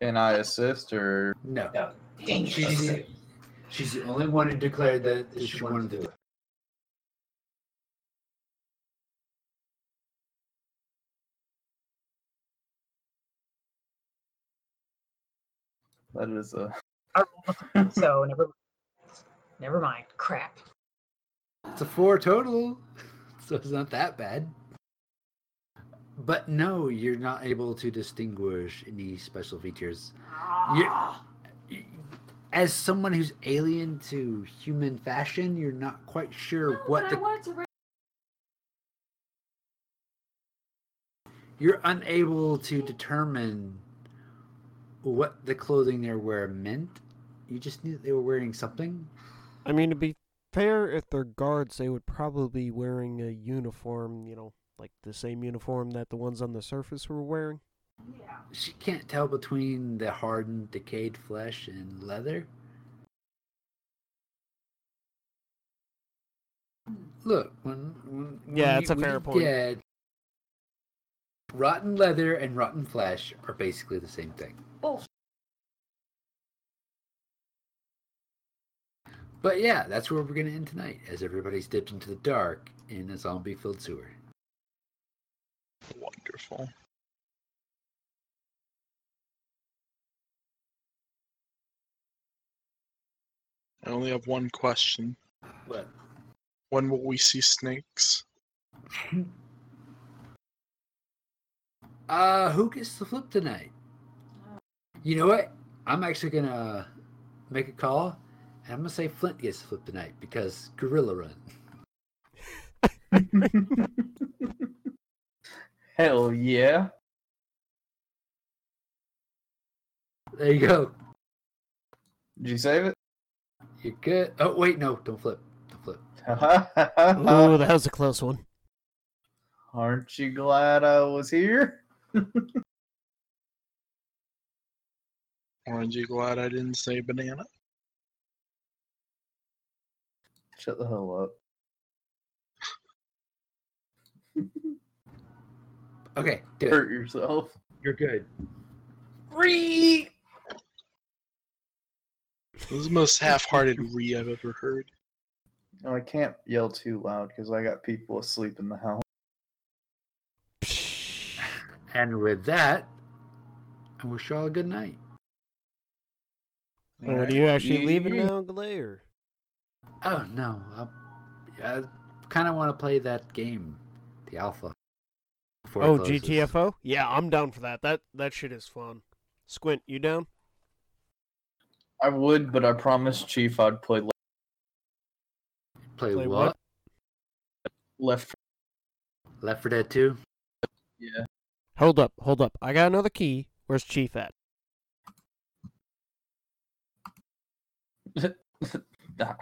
Can I assist or? No. Dang she's the, she's the only one who declared that she wanted to do it that is a So never, never mind. Crap. it's a four total so it's not that bad but no you're not able to distinguish any special features You- as someone who's alien to human fashion you're not quite sure what the you're unable to determine what the clothing they're wearing meant. You just knew that they were wearing something. I mean, to be fair, if they're guards, they would probably be wearing a uniform, you know, like the same uniform that the ones on the surface were wearing. She can't tell between the hardened, decayed flesh and leather. Look, when, when when Yeah, you- it's a fair point. get- rotten leather and rotten flesh are basically the same thing. But yeah, that's where we're going to end tonight, as everybody's dipped into the dark in a zombie-filled sewer. Wonderful. I only have one question. But When will we see snakes? uh, who gets the flip tonight? You know what? I'm actually gonna make a call, I'm gonna say Flint gets the flip tonight because Gorilla Run. Hell yeah. There you go. Did you save it? You're good. Oh wait, no, don't flip. Don't flip. oh, that was a close one. Aren't you glad I was here? Aren't you glad I didn't say banana? Shut the hell up. Okay, do it. Hurt yourself. You're good. Free. This is the most half-hearted re I've ever heard. No, I can't yell too loud because I got people asleep in the house. And with that, I wish you all a good night. Oh, are you actually leaving now, Galay, or? Oh no, I, I kind of want to play that game, the alpha. Oh. GTFO? Yeah, I'm down for that. That that shit is fun. Squint, you down? I would, but I promised Chief I'd play le- Play, Play what? what? Left. Left for Dead 2. Yeah. Hold up, hold up. I got another key. Where's Chief at? that.